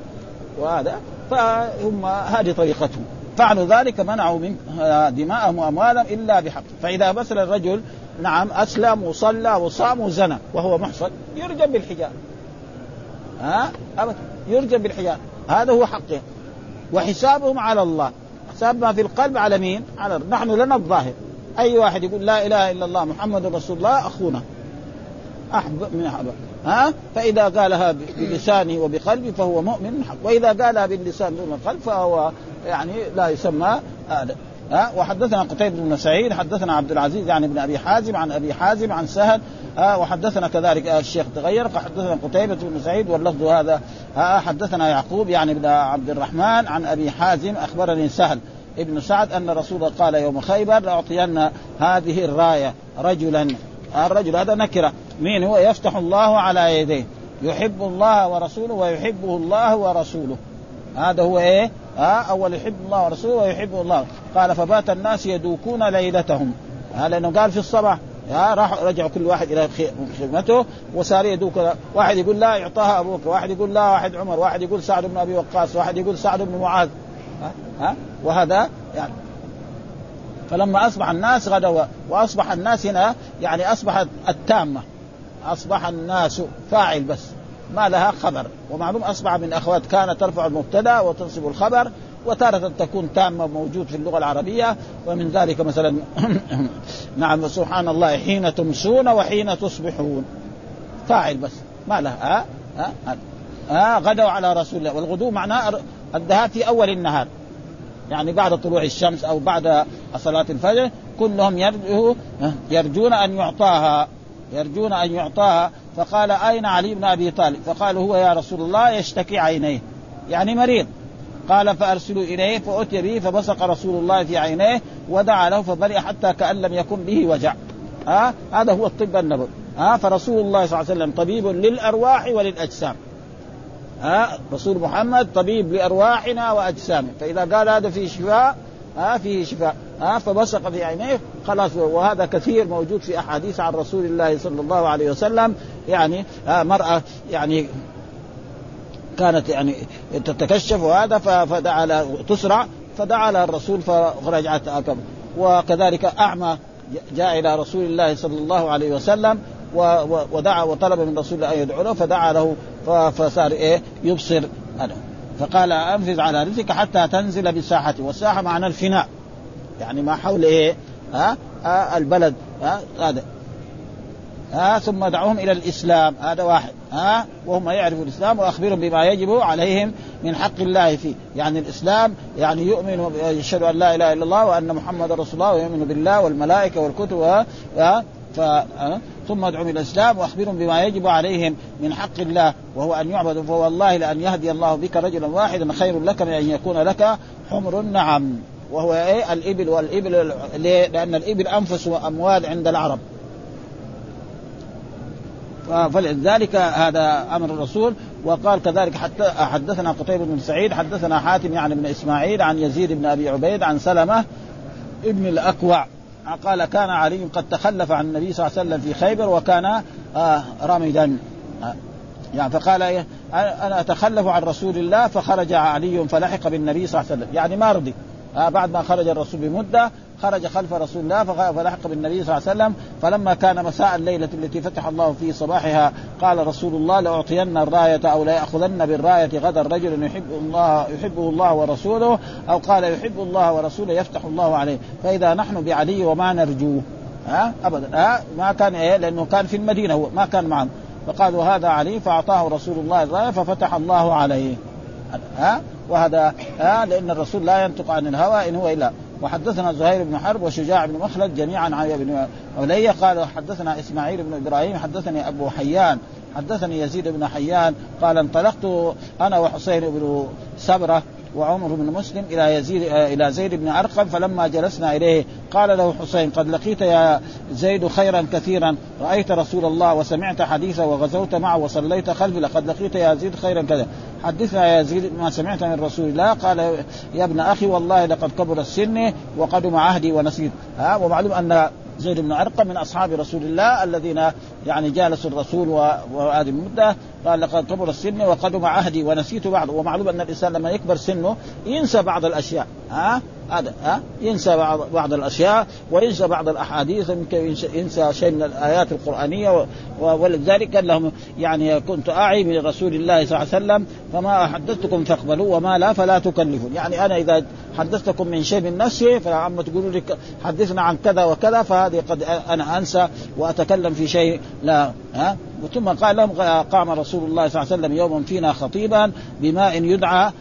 وهذا فهم هذه طريقتهم. فعلوا ذلك منعوا من دماءهم وأموالهم إلا بحق. فإذا مثلا الرجل نعم أسلم وصلى وصام وزنى وهو محصن يرجم بالحجاب. ها؟ ابدا يرجم بالحجاب. هذا هو حقه. وحسابهم على الله. حساب ما في القلب على مين؟ على نحن لنا الظاهر. أي واحد يقول لا إله إلا الله محمد رسول الله أخونا. أحب من أحب. ها؟ فإذا قالها بلسانه وبقلبه فهو مؤمن حق. وإذا قالها باللسان دون القلب فهو يعني لا يسمى هذا ها؟ وحدثنا قتيبة بن سعيد حدثنا عبد العزيز يعني بن أبي حازم عن أبي حازم عن سهل. ها؟ وحدثنا كذلك الشيخ تغير فحدثنا قتيبة بن سعيد واللفظ هذا ها؟ حدثنا يعقوب يعني بن عبد الرحمن عن أبي حازم أخبرني سهل. ابن سعد أن رسول الله قال يوم خيبر لأعطين هذه الراية رجلا. الرجل هذا نكرة. مين هو؟ يفتح الله على يديه. يحب الله ورسوله ويحبه الله ورسوله. هذا هو إيه؟ ها أول يحب الله ورسوله ويحبه الله. قال فبات الناس يدوكون ليلتهم. ها لأنه قال في الصباح. ها راح رجع كل واحد إلى خدمته. وصار يدوك. واحد يقول لا يعطاها أبوك. واحد يقول لا واحد عمر. واحد يقول سعد بن أبي وقاص. واحد يقول سعد بن معاذ. ها؟ وهذا يعني فلما أصبح الناس غدوا وأصبح الناس هنا يعني أصبحت التامة. أصبح الناس فاعل بس ما لها خبر. ومعلوم أصبح من أخوات كانت ترفع المبتدأ وتنصب الخبر وتارة تكون تامة موجود في اللغة العربية. ومن ذلك مثلا *coughs* نعم سبحان الله حين تمسون وحين تصبحون. فاعل بس ما لها ها؟ ها, ها؟ غدوا على رسول الله. والغدو معناه الذهاب في أول النهار. يعني بعد طلوع الشمس أو بعد صلاة الفجر كلهم يرجو يرجون أن يعطاها. يرجون أن يعطاها. فقال أين علي بن أبي طالب؟ فقال هو يا رسول الله يشتكي عينيه. يعني مريض. قال فأرسلوا إليه فأتي به فبصق رسول الله في عينيه ودعا له فبرئ حتى كأن لم يكن به وجع. ها هذا هو الطب النبوي. ها فرسول الله صلى الله عليه وسلم طبيب للأرواح وللأجسام. ها رسول محمد طبيب لأرواحنا وأجسامنا. فإذا قال هذا فيه شفاء ها فيه شفاء ها فبصق في عينيه خلاص وهذا كثير موجود في أحاديث عن رسول الله صلى الله عليه وسلم. يعني مرأة يعني كانت يعني تتكشف وهذا فدعا تسرع فدعا لها الرسول فرجعت أكبر وكذلك أعمى جاء إلى رسول الله صلى الله عليه وسلم ودعا وطلب من رسول الله أن يدعو له فدعا له فصار إيه؟ يبصر أنا. فقال أنفذ على رزقك حتى تنزل بساحته والساحة معنى الفناء. يعني ما حول إيه؟ ها؟ آه البلد. ها؟ هذا. ها؟ ثم دعوهم إلى الإسلام. هذا واحد. ها؟ وهم يعرفوا الإسلام وأخبرهم بما يجب عليهم من حق الله فيه. يعني الإسلام يعني يؤمن يشهد أن لا إله إلا الله وأن محمد رسول الله ويؤمن بالله والملائكة والكتب ف ثم ادعوا إلى الإسلام وأخبرهم بما يجب عليهم من حق الله وهو أن يعبدوا فوالله لأن يهدي الله بك رجلا واحدا خير لك من أن يكون لك حمر النعم. وهو إيه؟ الإبل والإبل؟ لأن الإبل أنفس وأموال عند العرب. فلذلك هذا أمر الرسول. وقال كذلك حتى حدثنا قتيبة بن سعيد حدثنا حاتم يعني بن إسماعيل عن يزيد بن أبي عبيد عن سلمة ابن الأكوع. قال كان علي قد تخلف عن النبي صلى الله عليه وسلم في خيبر وكان آه رمدا يعني فقال أنا أتخلف عن رسول الله فخرج علي فلحق بالنبي صلى الله عليه وسلم. يعني ما رضي. آه بعد ما خرج الرسول بمدة خرج خلف رسول الله فلحق بالنبي صلى الله عليه وسلم فلما كان مساء الليلة التي فتح الله في صباحها قال رسول الله لأعطين الراية أو لاخذن بالراية غدا رجل يحب الله يحبه الله ورسوله أو قال يحب الله ورسوله يفتح الله عليه. فإذا نحن بعلي وما نرجوه ها؟ ابدا. ها؟ ما كان إيه؟ لأنه كان في المدينة هو ما كان معهم فقالوا هذا علي. فأعطاه رسول الله الراية ففتح الله عليه. ها؟ وهذا ها؟ لأن الرسول لا ينطق عن الهوى إن هو إلا وحدثنا زهير بن حرب وشجاع بن مخلد جميعا عن ابن علي قال حدثنا إسماعيل بن إبراهيم حدثني أبو حيان حدثني يزيد بن حيان قال انطلقت أنا وحسين بن سبرة وعمر بن مسلم إلى يزيد إلى زيد بن أرقم فلما جلسنا إليه قال له حسين قد لقيت يا زيد خيرا كثيرا رأيت رسول الله وسمعت حديثه وغزوت معه وصليت خلفه لقد لقيت يا زيد خيرا كذا حدثنا يا زيد ما سمعت من رسول الله. قال يا ابن أخي والله لقد كبر السن وقدم عهدي ونسيت. ها ومعلوم أن زيد بن ارقم من أصحاب رسول الله الذين يعني جالسوا الرسول وهذه المدة. قال لقد كبر السن وقدم عهدي ونسيت بعض ومعلوم أن الإنسان لما يكبر سنه ينسى بعض الأشياء. ها؟ هذا ها؟ ينسى بعض بعض الأشياء وينسى بعض الأحاديث يمكن ينسى شيء من الآيات القرآنية ولذلك قال لهم يعني كنت أعي من رسول الله صلى الله عليه وسلم فما حدثتكم فاقبلوا وما لا فلا تكلفون. يعني أنا إذا حدثتكم من شيء من نفسي فعما تقولوا لي حدثنا عن كذا وكذا فهذه قد أنا أنسى وأتكلم في شيء لا ها؟ ثم قال لهم قام رسول الله صلى الله عليه وسلم يوما فينا خطيبا بماء يدعى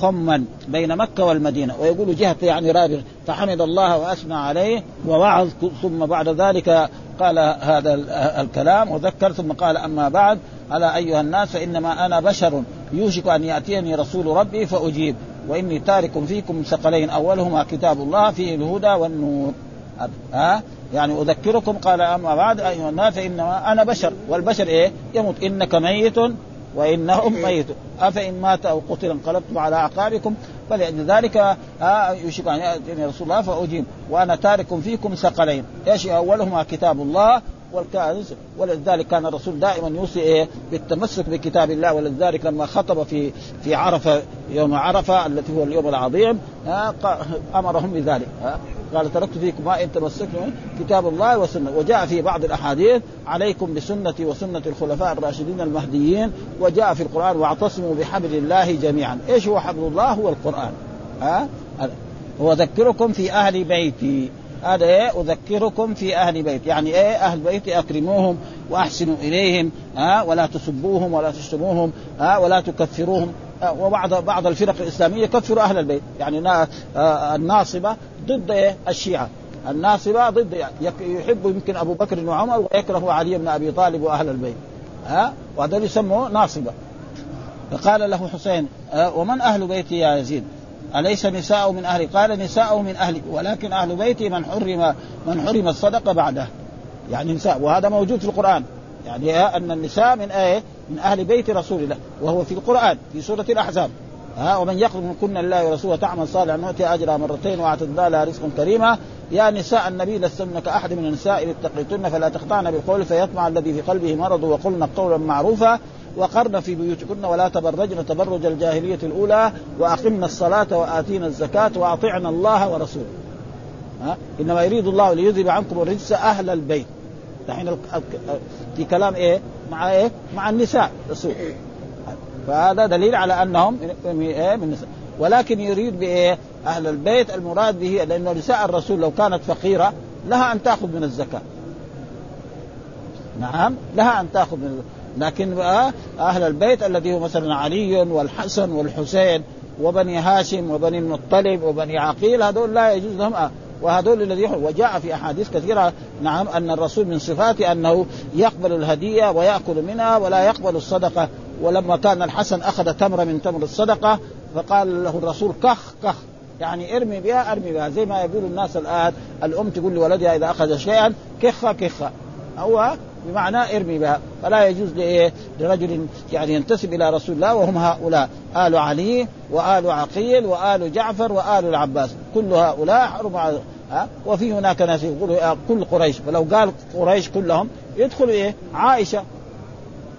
خما بين مكة والمدينة. ويقول جهة يعني رابغ فحمد الله وأثنى عليه ووعظ ثم بعد ذلك قال هذا الكلام وذكر ثم قال أما بعد على أيها الناس فإنما أنا بشر يوشك أن يأتيني رسول ربي فأجيب وإني تارك فيكم ثقلين أولهما كتاب الله فيه الهدى والنور. ها؟ يعني أذكركم قال أما بعد أيها الناس فإنما أنا بشر. والبشر إيه؟ يموت. إنك ميت وإنهم ميتون. أفإن مات أو قتل انقلبتم على أعقابكم فلذلك يوشك أن يأتيني رسول الله فأجيب. وأنا تارك فيكم ثقلين. إيش أولهما؟ كتاب الله والكائنس ولذلك كان الرسول دائما يوصي إيه بالتمسك بكتاب الله. ولذلك لما خطب في في عرفة يوم عرفة التي هو اليوم العظيم أمرهم بذلك قال تركت فيكم ما إن تمسكتم كتاب الله وسنة. وجاء في بعض الأحاديث عليكم بسنتي وسنة الخلفاء الراشدين المهديين وجاء في القرآن واعتصموا بحبل الله جميعا. إيش هو حبل الله؟ هو القرآن. ها؟ وذكركم في أهل بيتي. هذا إيه؟ أذكركم في أهل بيت يعني إيه؟ أهل بيتي أكرموهم وأحسنوا إليهم. ها؟ ولا تسبوهم ولا تشتموهم. ها؟ ولا تكفروهم. وبعض بعض الفرق الإسلامية يكفروا أهل البيت. يعني الناصبة ضد إيه؟ الشيعة. الناصبة ضد يحب يمكن أبو بكر وعمر ويكره علي بن أبي طالب وأهل البيت. ها؟ وهذول يسموه ناصبة. فقال له حسين ومن أهل بيتي يا يزيد؟ أليس نساء من أهلي؟ قال نساء من أهلي. ولكن أهل بيتي من حرم من حرم الصدقة بعده. يعني نساء. وهذا موجود في القرآن. يعني أن النساء من إيه؟ من أهل بيت رسول الله وهو في القرآن في سورة الأحزاب. ها ومن يقرب من كن الله ورسوله تعمل صالحا نؤتي أجرها مرتين واعتدنا لها رزقا كريما. يا نساء النبي لستن كاحد من النساء ان اتقيتن فلا تخضعن بالقول فيطمع الذي في قلبه مرض وقلن قولا معروفا. وقرن في بيوتكن ولا تبرجن تبرج الجاهلية الأولى. وأقمنا الصلاة وآتينا الزكاة وأطعنا الله ورسوله. ها؟ إنما يريد الله ليذهب عنكم الرجس أهل البيت. دحين في كلام إيه؟ مع إيه؟ مع النساء رسول فهذا دليل على أنهم من إيه؟ من النساء. ولكن يريد بإيه؟ أهل البيت المراد به لأنه نساء الرسول لو كانت فقيرة لها أن تأخذ من الزكاة. نعم لها أن تأخذ من لكن أهل البيت الذي هو مثلا علي والحسن والحسين وبني هاشم وبني المطلب وبني عقيل هذول لا يجوز لهم وهذول الذي وجاء في أحاديث كثيرة نعم أن الرسول من صفاته أنه يقبل الهدية ويأكل منها ولا يقبل الصدقة. ولما كان الحسن أخذ تمره من تمر الصدقة فقال له الرسول كخ كخ. يعني ارمي بها ارمي بها. زي ما يقول الناس الآن الأم تقول لولدها إذا أخذ شيئا كخ كخ هو بمعنى ارمي بها. فلا يجوز لرجل يعني ينتسب إلى رسول الله وهم هؤلاء. آل علي وآل عقيل وآل جعفر وآل العباس. كل هؤلاء حرم ها؟ وفي هناك ناس يقولوا كل قريش. فلو قال قريش كلهم يدخل إيه؟ عائشة.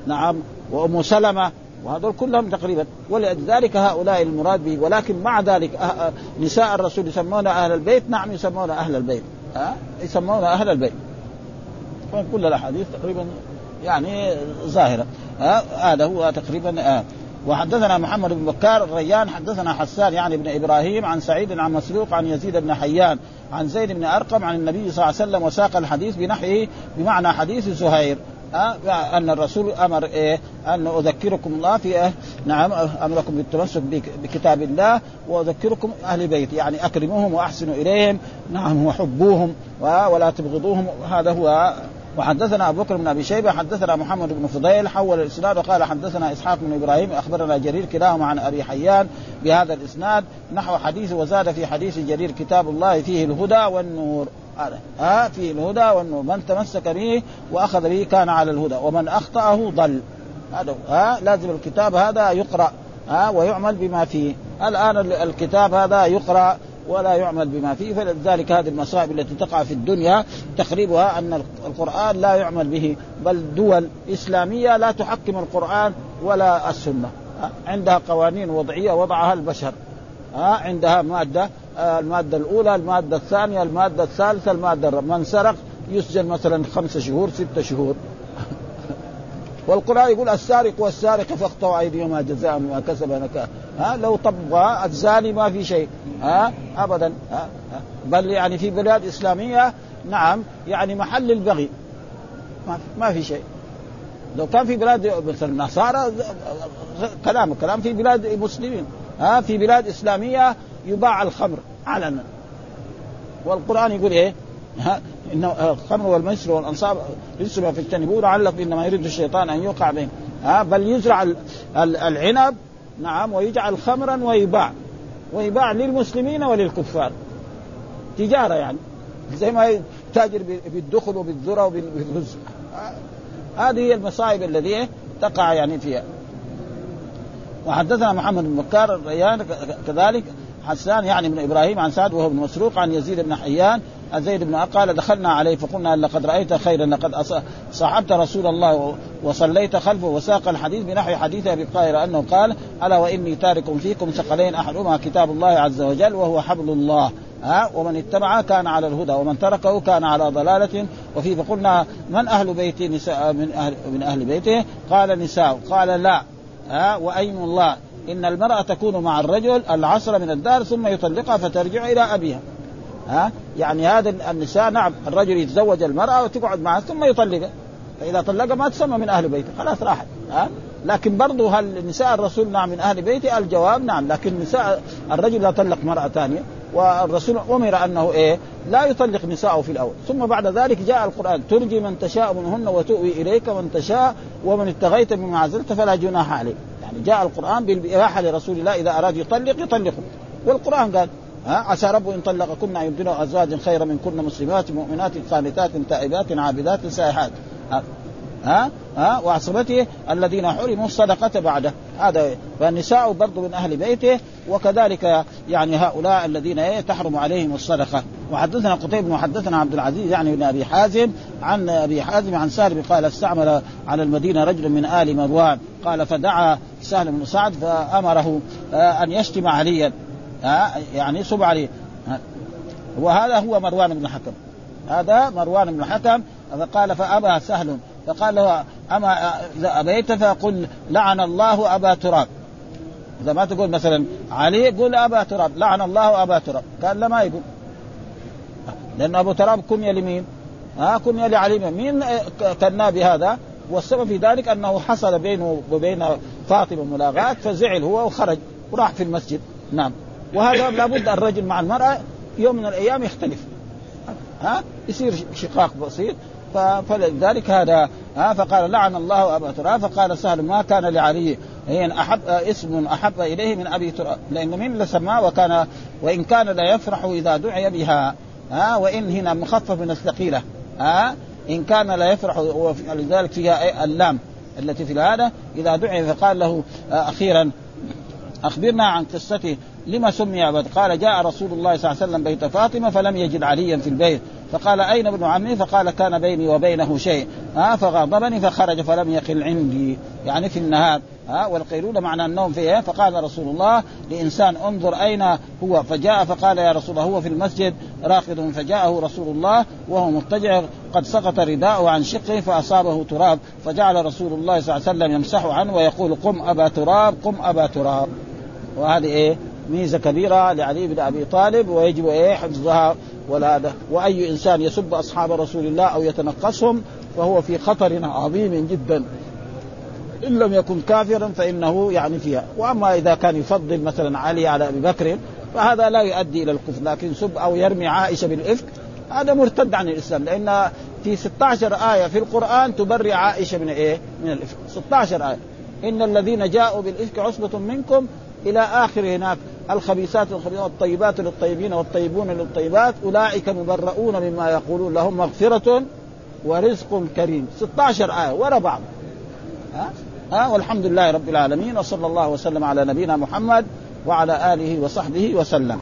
نعم. وأم سلمة. وهذول كلهم تقريبا. ولذلك هؤلاء المراد به. ولكن مع ذلك أه أه نساء الرسول يسمون أهل البيت. نعم يسمون أهل البيت. ها؟ يسمون أهل البيت. كل الأحاديث تقريبا يعني ظاهرة. هذا هو تقريبا آه. وحدثنا محمد بن بكار الريان حدثنا حسان يعني بن إبراهيم عن سعيد عن مسروق عن يزيد بن حيان عن زيد بن أرقم عن النبي صلى الله عليه وسلم وساق الحديث بنحوه بمعنى حديث زهير. أه أن الرسول أمر إيه؟ أن أذكركم الله في أه نعم أمركم بالتمسك بكتاب الله وأذكركم أهل بيت يعني أكرموهم وأحسنوا إليهم نعم وحبوهم ولا تبغضوهم. هذا هو وحدثنا أبو بكر بن أبي شيبة حدثنا محمد بن فضيل حول الإسناد وقال حدثنا إسحاق بن إبراهيم أخبرنا جرير كلاهما عن أبي حيان بهذا الإسناد نحو حديث وزاد في حديث جرير كتاب الله فيه الهدى والنور. ها آه فيه الهدى والنور. من تمسك به وأخذ به كان على الهدى ومن أخطأه ضل. هذا ها لازم الكتاب هذا يقرأ. ها ويعمل بما فيه. الآن الكتاب هذا يقرأ ولا يعمل بما فيه فلذلك هذه المصائب التي تقع في الدنيا تخريبها أن القرآن لا يعمل به بل دول إسلامية لا تحكم القرآن ولا السنة. عندها قوانين وضعية وضعها البشر. ها عندها مادة المادة الأولى المادة الثانية المادة الثالثة المادة الرابعه من سرق يسجن مثلا خمسة شهور ستة شهور. والقرآن يقول السارق والسارقة فاقطعوا أيديهما جزاء ما كسب نكاح ها؟ لو طبق الزاني ما في شيء ها؟ أبدا ها؟ بل يعني في بلاد إسلامية نعم يعني محل البغي. ما في, ما في شيء. لو كان في بلاد مثل النصارى كلام كلام في بلاد مسلمين ها؟ في بلاد إسلامية يباع الخمر علنا. والقرآن يقول إيه؟ ها ان الخمر والميسر والأنصاب رجس فاجتنبوه لعلكم إنما يريد الشيطان أن يوقع بين ها بل يزرع العنب نعم ويجعل خمرا ويباع. ويباع للمسلمين وللكفار. تجارة يعني. زي ما تاجر بالدخل وبالذرة وبالرز هذه هي المصائب التي تقع يعني فيها. وحدثنا محمد بن بكار الريان كذلك حسان يعني من إبراهيم عن سعد وهو بن مسروق عن يزيد بن حيان زيد بن قال دخلنا عليه فقلنا لقد رأيت خيرا لقد صاحبت رسول الله وصليت خلفه وساق الحديث بنحو حديث أبي الطاهر أنه قال ألا وإني تارك فيكم ثقلين أحدهما كتاب الله عز وجل وهو حبل الله. ها؟ ومن اتبعه كان على الهدى ومن تركه كان على ضلالة. وفي فقلنا من أهل بيتي نساء من أهل من أهل بيته؟ قال نساء. قال لا. ها؟ وأين الله؟ إن المرأة تكون مع الرجل العصر من الدار ثم يطلقها فترجع إلى أبيها. ها؟ يعني هذا النساء نعم الرجل يتزوج المرأة وتقعد معها ثم يطلقها فإذا طلقها ما تسمى من أهل بيته خلاص راحت ها؟ لكن برضه هل نساء الرسول نعم من أهل بيته؟ الجواب نعم لكن نساء الرجل لا طلق مرأة ثانية. والرسول أمر أنه إيه؟ لا يطلق نساءه في الأول. ثم بعد ذلك جاء القرآن ترجي من تشاء منهن وتؤوي إليك من تشاء ومن ابتغيت مما عزلت فلا جناح عليه يعني جاء القرآن بالإباحة لرسول الله إذا أراد يطلق يطلقه. والقرآن قال ها؟ عسى ربه إن طلقكن أن يبدله ازواج خيرا من كن مسلمات مؤمنات قانتات تائبات عابدات سائحات. ها؟ ها؟ وعصبته الذين حرموا الصدقة بعده. هذا فالنساء برضو من أهل بيته وكذلك يعني هؤلاء الذين تحرم عليهم الصدقة. وحدثنا قتيبة وحدثنا عبد العزيز يعني بن أبي حازم عن أبي حازم عن سهل قال استعمل على المدينة رجل من آل مروان. قال فدعا سهل بن سعد فأمره أن يشتم عليا. يعني سب عليه وهذا هو مروان بن الحكم. هذا مروان بن الحكم فقال فأبى سهل فقال له أما إذا أبيت فقل لعن الله أبا تراب. إذا ما تقول مثلا علي قل أبا تراب. لعن الله أبا تراب. قال لا ما يقول. لأن أبو تراب كني لمين؟ ها كني لعلي. مين كنا بهذا؟ والسبب في ذلك أنه حصل بينه وبين فاطمة ملاغات فزعل هو وخرج وراح في المسجد. نعم. وهذا لابد الرجل مع المرأة يوم من الأيام يختلف. ها؟ يصير شقاق بسيط. فلذلك هذا ها؟ فقال لعن الله أبا تراب فقال سهل ما كان لعلي هي أحب اسم أحب إليه من أبي تراب. لأن من لسماه وكان وإن كان لا يفرح إذا دعي بها ها؟ وإن هنا مخفف من الثقيلة ها؟ إن كان لا يفرح ولذلك فيها اللام التي في هذا إذا دعي فقال له أخيرا أخبرنا عن قصته لما سمي عبد قال جاء رسول الله صلى الله عليه وسلم بيت فاطمة فلم يجد عليا في البيت. فقال أين ابن عمي؟ فقال كان بيني وبينه شيء. ها فغضبني فخرج فلم يقل عندي. يعني في النهار. ها والقيلولة معنى النوم فيها فقال رسول الله لإنسان انظر أين هو. فجاء فقال يا رسول الله هو في المسجد. راقد فجاءه رسول الله وهو مضطجع. قد سقط رداءه عن شقه فأصابه تراب. فجعل رسول الله صلى الله عليه وسلم يمسح عنه ويقول قم أبا تراب قم أبا تراب. وهذه إيه؟ ميزة كبيرة لعلي بن أبي طالب ويجب إيه حفظها. ولا هذا وأي إنسان يسب أصحاب رسول الله أو يتنقصهم فهو في خطر عظيم جدا. إن لم يكن كافرا فإنه يعني فيها. وأما إذا كان يفضل مثلا علي على أبي بكر فهذا لا يؤدي إلى الكفر. لكن سب أو يرمي عائشة بالإفك هذا مرتد عن الإسلام. لأن في 16 آية في القرآن تبرئ عائشة من إيه؟ من الإفك. 16 آية. إن الذين جاءوا بالإفك عصبة منكم إلى آخر هناك. الخبيثات للخبيثات والطيبات للطيبين والطيبون للطيبات أولئك مبرؤون مما يقولون لهم مغفرة ورزق كريم. 16 آية ورا بعض. ها؟ ها؟ والحمد لله رب العالمين وصلى الله وسلم على نبينا محمد وعلى آله وصحبه وسلم.